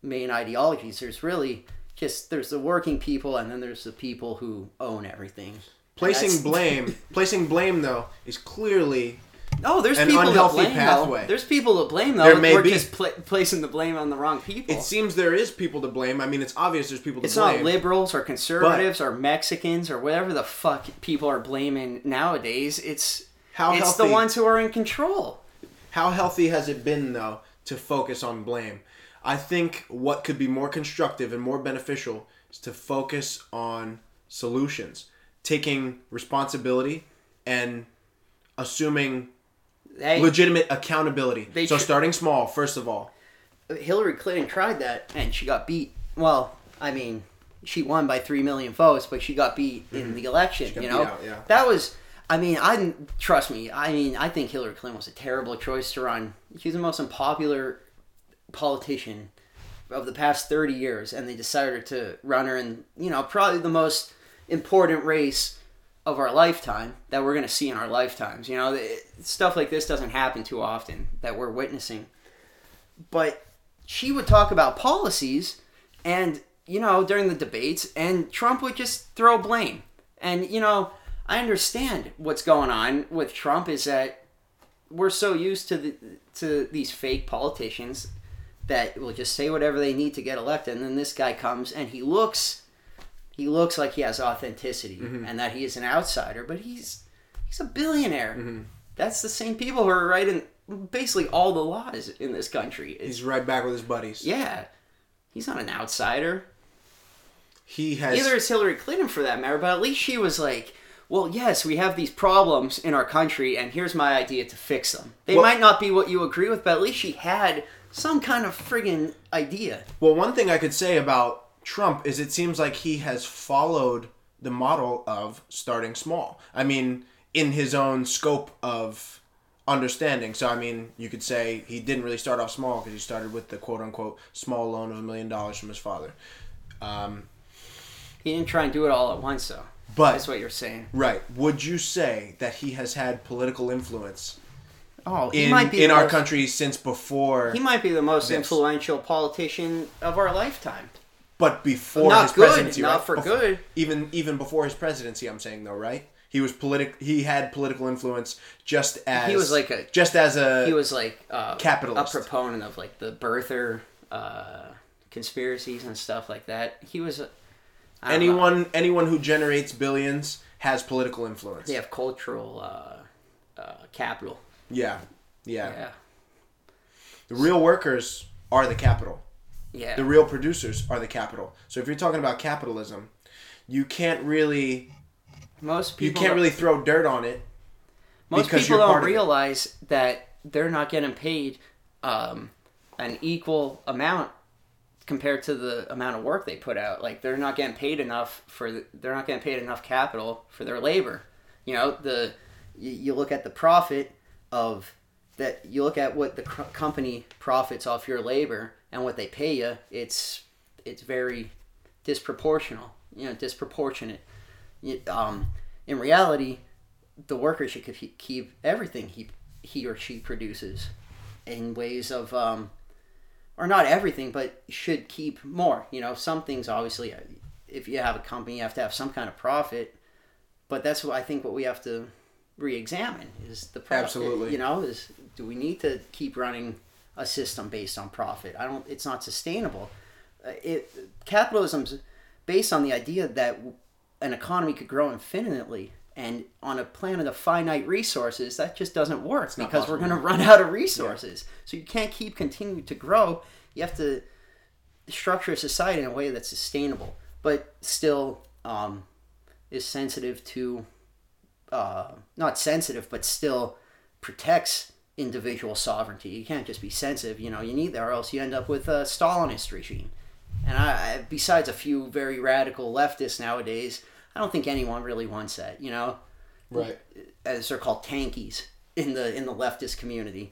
B: main ideologies. There's really just there's the working people, and then there's the people who own everything.
A: Placing
B: That's-
A: blame, (laughs) placing blame though is clearly
B: Oh, there's
A: An
B: people that
A: unhealthy
B: blame
A: pathway.
B: though. There's people that blame though.
A: There may
B: We're
A: be.
B: just pla placing the blame on the wrong people.
A: it seems there is people to blame. I mean, it's obvious there's people to
B: It's
A: blame.
B: not liberals or conservatives or Mexicans or whatever the fuck people are blaming nowadays. It's
A: How
B: it's
A: healthy-
B: the ones who are in control.
A: How healthy has it been though to focus on blame? I think what could be more constructive and more beneficial is to focus on solutions, taking responsibility and assuming legitimate accountability. So
B: tr-
A: starting small, first of all.
B: Hillary Clinton tried that and she got beat. Well, I mean, she won by three million votes, but she got beat in the election.
A: Mm-hmm.
B: you know,
A: out, yeah.
B: that was. I mean, I trust me. I mean, I think Hillary Clinton was a terrible choice to run. She's the most unpopular politician of the past 30 years and they decided to run her in you know probably the most important race of our lifetime that we're going to see in our lifetimes you know? It- stuff like this doesn't happen too often that we're witnessing. But she would talk about policies and you know during the debates and Trump would just throw blame. And you know I understand what's going on with Trump is that we're so used to the to these fake politicians that will just say whatever they need to get elected and then this guy comes and he looks he looks like he has authenticity mm-hmm. and that he is an outsider but he's he's a billionaire mm-hmm. that's the same people who are writing basically all the laws in this country It's-
A: He's right back with his buddies.
B: yeah he's not an outsider
A: He has
B: Neither is Hillary Clinton for that matter, but at least she was like, well, yes, we have these problems in our country, and here's my idea to fix them. They
A: Well-
B: might not be what you agree with, but at least she had some kind of friggin' idea.
A: Well, one thing I could say about Trump is it seems like he has followed the model of starting small. I mean, in his own scope of understanding. So, I mean, you could say he didn't really start off small because he started with the quote unquote small loan of a million dollars from his father. Um,
B: He didn't try and do it all at once, though.
A: but,
B: That's what you're saying.
A: right, would you say that he has had political influence
B: Oh, he
A: in,
B: might be
A: in our
B: most-
A: country since before,
B: He might be the most
A: This.
B: influential politician of our lifetime.
A: But before
B: Not
A: his
B: good,
A: presidency?
B: not
A: right?
B: for
A: Bef-
B: good.
A: even even before his presidency i'm saying though right he was politic he had political influence just as
B: He was like a-
A: just as a
B: He was like uh,
A: Capitalist.
B: a proponent of like the birther uh, conspiracies and stuff like that. He was. a- I don't know.
A: anyone anyone who generates billions has political influence
B: They have cultural uh, uh, capital.
A: yeah yeah
B: Yeah.
A: the real workers are the capital
B: Yeah.
A: the real producers are the capital so if you're talking about capitalism you can't really
B: most people you
A: can't really throw dirt on it
B: most people don't realize that they're not getting paid um, an equal amount compared to the amount of work they put out. Like they're not getting paid enough for the, they're not getting paid enough capital for their labor. You know the you look at the profit of that you look at what the company profits off your labor and what they pay you. It's it's very disproportional. You know disproportionate. Um, in reality, the worker should keep- keep everything he he or she produces in ways of um, or not everything, but should keep more. You know, some things obviously, uh, if you have a company, you have to have some kind of profit. but that's what I think what we have to re-examine is the profit.
A: Absolutely.
B: You know, is do we need to keep running a system based on profit? I don't. It's not sustainable. Uh, It capitalism's based on the idea that an economy could grow infinitely. And on a planet of finite resources, that just doesn't work
A: not
B: because we're going to run out of resources. So you can't keep continuing to grow. You have to structure a society in a way that's sustainable, but still um, is sensitive to, uh, not sensitive, but still protects individual sovereignty. You can't just be sensitive, you know, you need that, or else you end up with a Stalinist regime. And I, besides a few very radical leftists nowadays, I don't think anyone really wants that, you know?
A: Right.
B: as they're called tankies in the in the leftist community,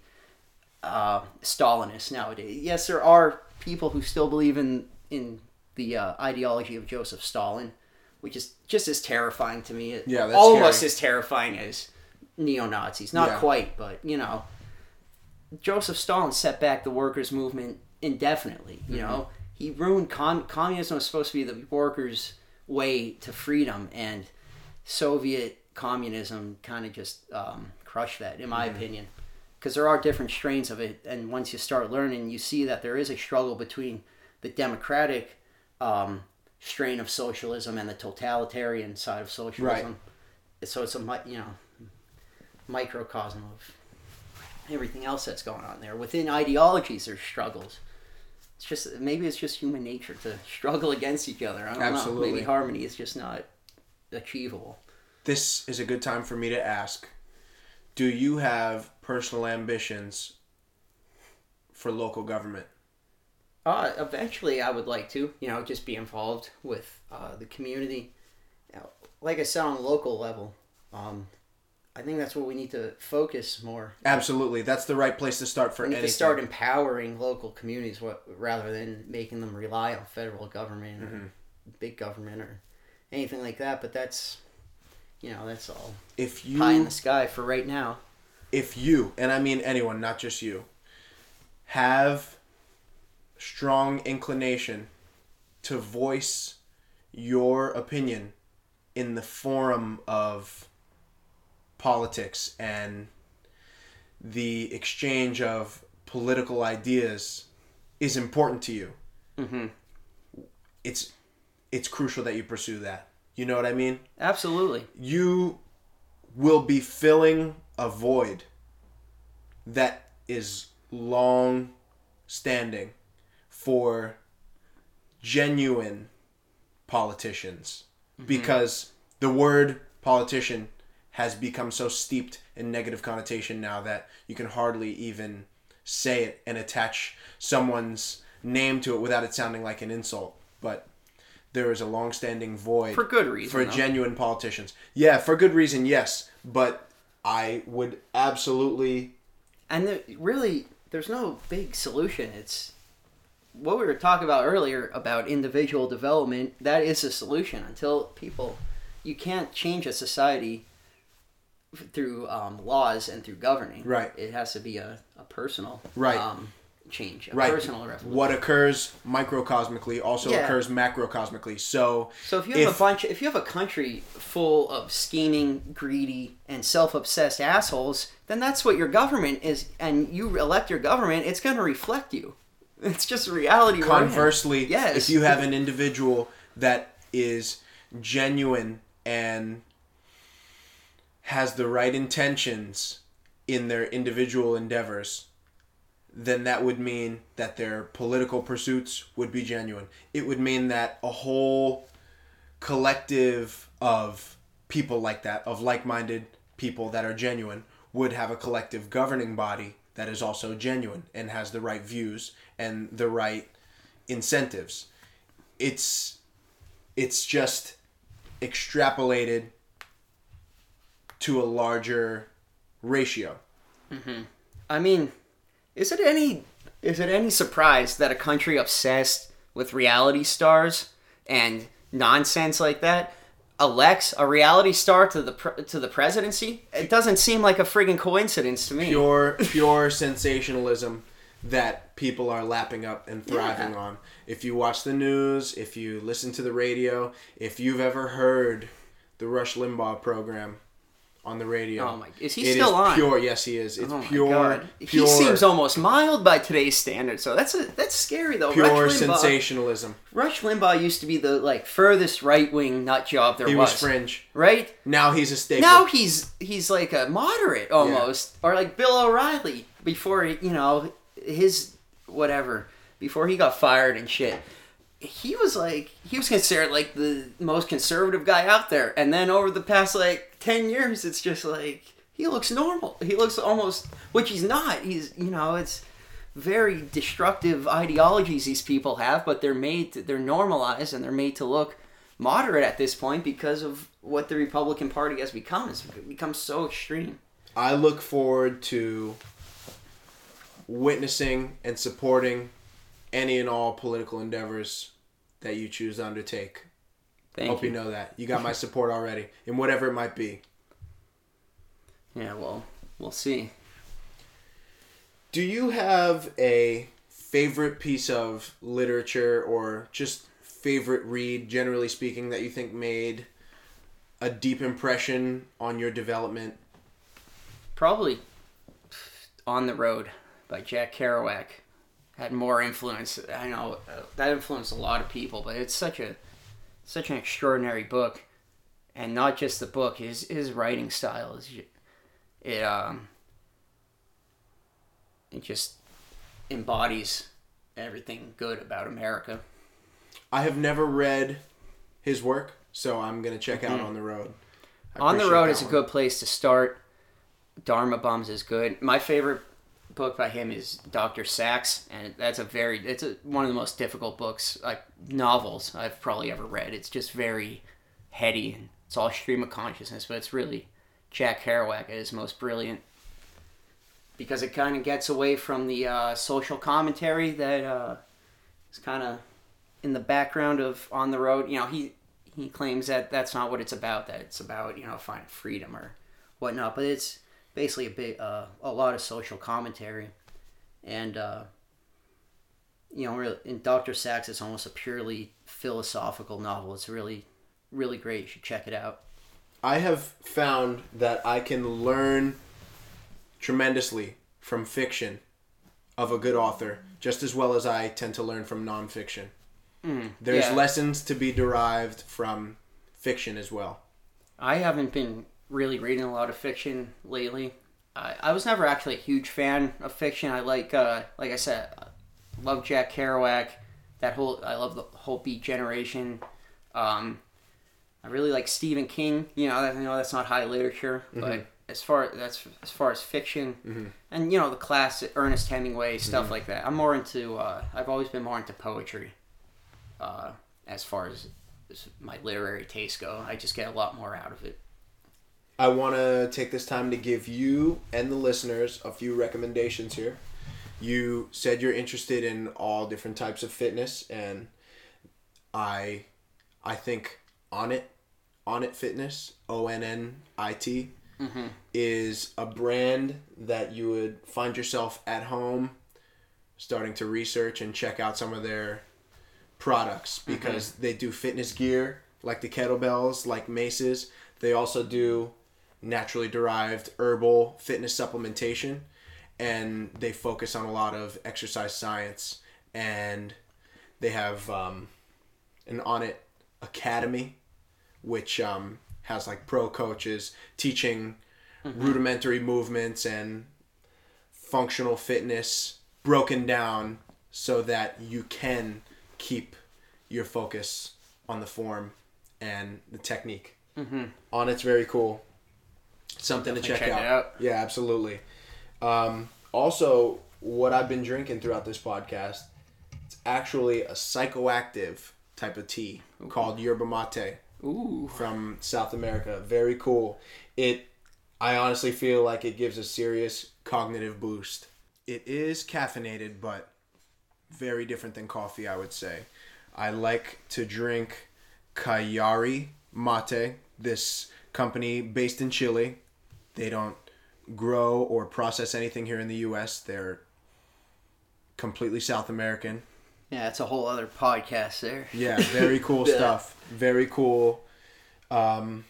B: uh, Stalinists nowadays. Yes, there are people who still believe in in the uh, ideology of Joseph Stalin, which is just as terrifying to me.
A: Yeah, that's
B: all
A: scary.
B: as terrifying as neo Nazis. Not
A: Yeah.
B: quite, but you know, Joseph Stalin set back the workers' movement indefinitely. You
A: Mm-hmm.
B: know, he ruined com- communism was supposed to be the workers' way to freedom, and Soviet communism kind of just um, crushed that, in my opinion. Because there are different strains of it, and once you start learning, you see that there is a struggle between the democratic um, strain of socialism and the totalitarian side of socialism. Right. So it's a you know microcosm of everything else that's going on there. Within ideologies, there's struggles. It's just maybe it's just human nature to (laughs) struggle against each other. I don't know.
A: Absolutely.
B: Maybe harmony is just not achievable.
A: This is a good time for me to ask Do you have personal ambitions for local government?
B: Uh, eventually, I would like to, you know, just be involved with uh, the community. You know, like I said, on a local level, um, I think that's what we need to focus more.
A: Absolutely. That's the right place to start for
B: We need
A: anything.
B: to start empowering local communities what, rather than making them rely on federal government or
A: Mm-hmm.
B: big government or anything like that. But that's, you know, that's all
A: if you
B: pie in the sky for right now.
A: if you, and I mean anyone, not just you, have strong inclination to voice your opinion in the forum of politics and the exchange of political ideas is important to you.
B: Mm-hmm.
A: It's it's crucial that you pursue that. You know what I mean?
B: Absolutely.
A: you will be filling a void that is long standing for genuine politicians because the word politician has become so steeped in negative connotation now that you can hardly even say it and attach someone's name to it without it sounding like an insult but there is a long-standing void
B: For good reason.
A: for
B: though.
A: genuine politicians. Yeah, for good reason, yes. But I would absolutely
B: and the, really there's no big solution it's what we were talking about earlier about individual development that is a solution until people you can't change a society through um, laws and through governing
A: Right.
B: it has to be a, a personal
A: Right.
B: um, change a
A: right.
B: personal revolution
A: What occurs microcosmically also
B: Yeah.
A: occurs macrocosmically. So
B: so if you have
A: if-
B: a bunch if you have a country full of scheming greedy and self-obsessed assholes then that's what your government is and you elect your government it's going to reflect you (laughs) it's just reality
A: conversely,
B: Yes.
A: if you have an individual that is genuine and has the right intentions in their individual endeavors, then that would mean that their political pursuits would be genuine. It would mean that a whole collective of people like that, of like minded people that are genuine, would have a collective governing body that is also genuine and has the right views and the right incentives. It's it's just extrapolated to a larger ratio. Mm-hmm.
B: I mean, is it any is it any surprise that a country obsessed with reality stars and nonsense like that elects a reality star to the pre- to the presidency? It doesn't seem like a friggin' coincidence to me.
A: pure (laughs) pure sensationalism that people are lapping up and thriving
B: Yeah.
A: on. If you watch the news, if you listen to the radio, if you've ever heard the Rush Limbaugh program on the radio.
B: Oh my! Is he
A: It
B: still
A: is
B: on?
A: pure. Yes, he is. It's
B: Oh my
A: pure,
B: God.
A: pure,
B: He seems almost mild by today's standards, so that's a that's scary though.
A: pure
B: Rush
A: sensationalism.
B: Rush Limbaugh used to be the like furthest right wing nut job there
A: He
B: was,
A: was fringe.
B: right?
A: Now he's a staple.
B: Now he's he's like a moderate almost, or like Bill O'Reilly before he- you know his whatever before he got fired and shit. He was like he was considered like the most conservative guy out there, and then over the past like ten years, it's just like he looks normal. He looks almost, which he's not. He's you know it's very destructive ideologies these people have, but they're made to, they're normalized and they're made to look moderate at this point because of what the Republican Party has become. It's become so extreme.
A: I look forward to witnessing and supporting any and all political endeavors that you choose to undertake.
B: Thank
A: Hope you.
B: you.
A: know that. You got my support already, in whatever it might be.
B: Yeah, well, we'll see.
A: Do you have a favorite piece of literature or just favorite read, generally speaking, that you think made a deep impression on your development?
B: Probably On the Road by Jack Kerouac had more influence. I know uh, that influenced a lot of people, but it's such a such an extraordinary book, and not just the book. His his writing style is it um it just embodies everything good about America.
A: I have never read his work, so I'm gonna check out on the road. I
B: On the Road is a good place to start. Dharma Bums is good. My favorite book by him is Dr. Sax, and that's a very it's a, one of the most difficult books like novels I've probably ever read. It's just very heady and it's all stream of consciousness, but it's really Jack Kerouac at his most brilliant because it kind of gets away from the uh, social commentary that uh, is kind of in the background of On the Road. You know, he he claims that that's not what it's about. That it's about you know finding freedom or whatnot. But it's basically a bit uh, a lot of social commentary, and uh, you know, really, in Doctor Sax, it's almost a purely philosophical novel. It's really really great. You should check it out.
A: I have found that I can learn tremendously from fiction of a good author, just as well as I tend to learn from nonfiction. There's
B: yeah.
A: lessons to be derived from fiction as well.
B: I haven't been really reading a lot of fiction lately. I, I was never actually a huge fan of fiction. I like, uh, like I said, I love Jack Kerouac. That whole, I love the whole Beat Generation. Um, I really like Stephen King. You know, you know that's not high literature, but as far that's as far as fiction, and you know the classic Ernest Hemingway stuff like that. I'm more into. Uh, I've always been more into poetry. Uh, as far as, as my literary tastes go, I just get a lot more out of it.
A: I want to take this time to give you and the listeners a few recommendations here. You said you're interested in all different types of fitness, and I, I think Onnit, on it fitness, O N N I T, mm-hmm. is a brand that you would find yourself at home, starting to research and check out some of their products mm-hmm. because they do fitness gear like the kettlebells, like maces. They also do naturally derived herbal fitness supplementation and they focus on a lot of exercise science and they have um, an Onnit academy which um, has like pro coaches teaching rudimentary movements and functional fitness broken down so that you can keep your focus on the form and the technique. Mm-hmm. Onnit's very cool. Something to check,
B: check
A: out.
B: out.
A: Yeah, absolutely. Um, also, what I've been drinking throughout this podcast, it's actually a psychoactive type of tea called yerba mate
B: Ooh.
A: from South America. Very cool. It I honestly feel like it gives a serious cognitive boost. It is caffeinated, but very different than coffee, I would say. I like to drink Kayari Mate, this company based in Chile. They don't grow or process anything here in the US. They're completely South American.
B: Yeah, it's a whole other podcast there.
A: Yeah, very cool
B: Yeah. (laughs)
A: stuff. Very cool. Um,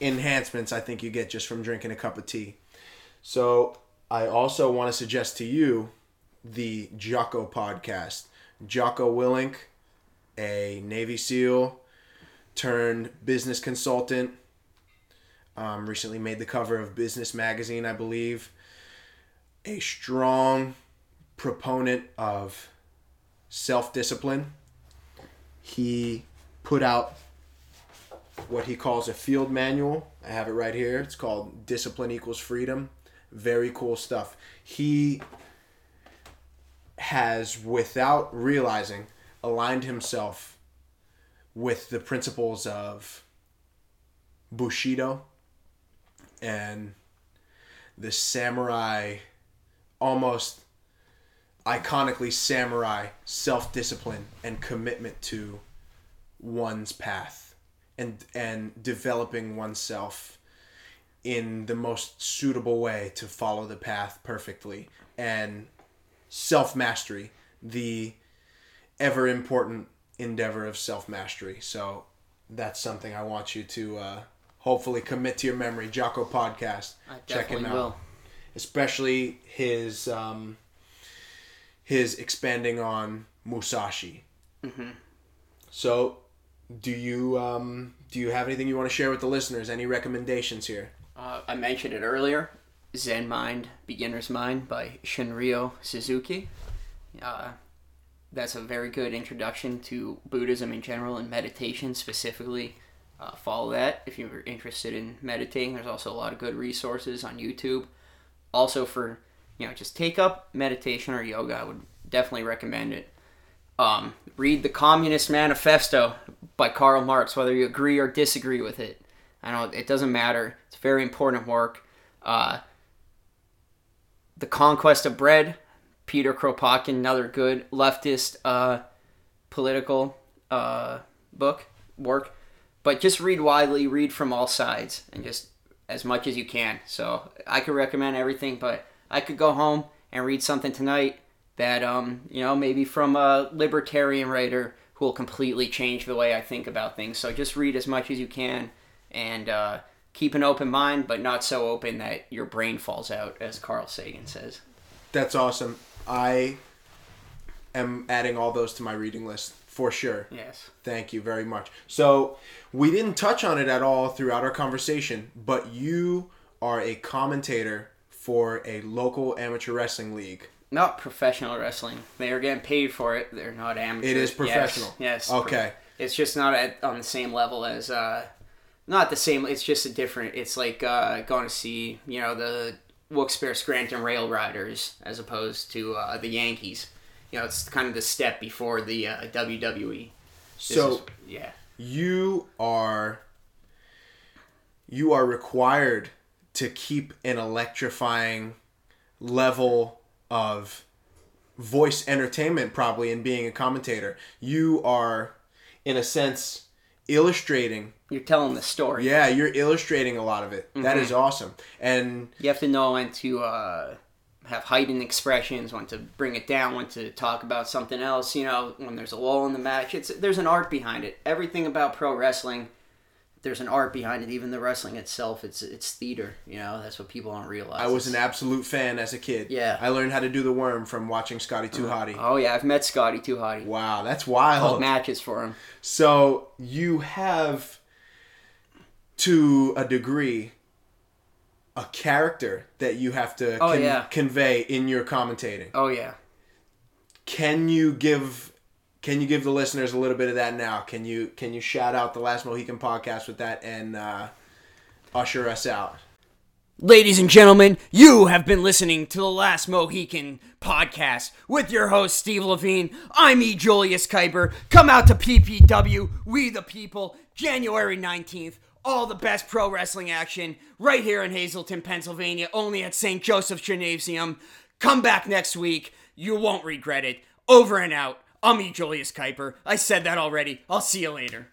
A: enhancements I think you get just from drinking a cup of tea. So I also want to suggest to you the Jocko podcast. Jocko Willink, a Navy SEAL turned business consultant, um, recently made the cover of Business Magazine, I believe. A strong proponent of self discipline. He put out what he calls a field manual. I have it right here. It's called Discipline Equals Freedom. Very cool stuff. He has, without realizing, aligned himself with the principles of Bushido and the samurai, almost iconically samurai self discipline and commitment to one's path and and developing oneself in the most suitable way to follow the path perfectly and self mastery the ever important endeavor of self mastery so that's something i want you to uh, hopefully commit to your memory jocko podcast check him out
B: will.
A: especially his um, his expanding on Musashi. So, do you um, do you have anything you want to share with the listeners? Any recommendations here?
B: Uh, I mentioned it earlier. Zen Mind, Beginner's Mind by Shunryu Suzuki. Uh, that's a very good introduction to Buddhism in general and meditation specifically. Uh, follow that if you're interested in meditating. There's also a lot of good resources on YouTube. Also, for you know, just take up meditation or yoga. I would definitely recommend it. Um, read the Communist Manifesto by Karl Marx, whether you agree or disagree with it. I know it doesn't matter. It's very important work. Uh, the Conquest of Bread, Peter Kropotkin, another good leftist uh, political uh, book work. But just read widely, read from all sides, and just as much as you can. So I could recommend everything, but I could go home and read something tonight that um, you know maybe from a libertarian writer who will completely change the way I think about things. So just read as much as you can and uh, keep an open mind, but not so open that your brain falls out, as Carl Sagan says.
A: That's awesome. I am adding all those to my reading list for sure.
B: Yes.
A: Thank you very much. So, we didn't touch on it at all throughout our conversation, but you are a commentator for a local amateur wrestling league.
B: Not professional wrestling. They are getting paid for it. They're not amateur.
A: It is professional.
B: Yes. yes.
A: Okay.
B: It's just not at, on the same level as uh, not the same. It's just a different. It's like uh, going to see you know the Wilkes-Barre Scranton Rail Riders as opposed to uh, the Yankees. You know, it's kind of the step before the uh, WWE. This
A: So,
B: is- yeah,
A: you are you are required to keep an electrifying level of voice entertainment probably in being a commentator. You are in a sense illustrating
B: you're telling the story.
A: yeah you're illustrating a lot of it. That is awesome. And
B: You have to know when to uh, have heightened expressions, when to bring it down, when to talk about something else. You know, when there's a lull in the match, it's there's an art behind it. Everything about pro wrestling, there's an art behind it. Even the wrestling itself, it's it's theater. You know, that's what people don't realize.
A: i was an absolute fan as a kid
B: Yeah.
A: i learned how to do the worm from watching scotty too uh-huh. hottie
B: Oh yeah, I've met Scotty Too Hottie.
A: wow that's wild
B: matches for him.
A: So you have, to a degree, a character that you have to
B: Oh, yeah.
A: convey in your commentating.
B: Oh yeah.
A: Can you give? Can you give the listeners a little bit of that now? Can you can you shout out the Last Mohican podcast with that and uh, usher us out?
B: Ladies and gentlemen, you have been listening to the Last Mohican podcast with your host, Steve Levine. I'm E. Julius Keiper. Come out to PPW, We the People, January 19th. All the best pro wrestling action right here in Hazleton, Pennsylvania, only at St. Joseph's Gymnasium. Come back next week. You won't regret it. Over and out. I'm E. Julius Keiper. I said that already. I'll see you later.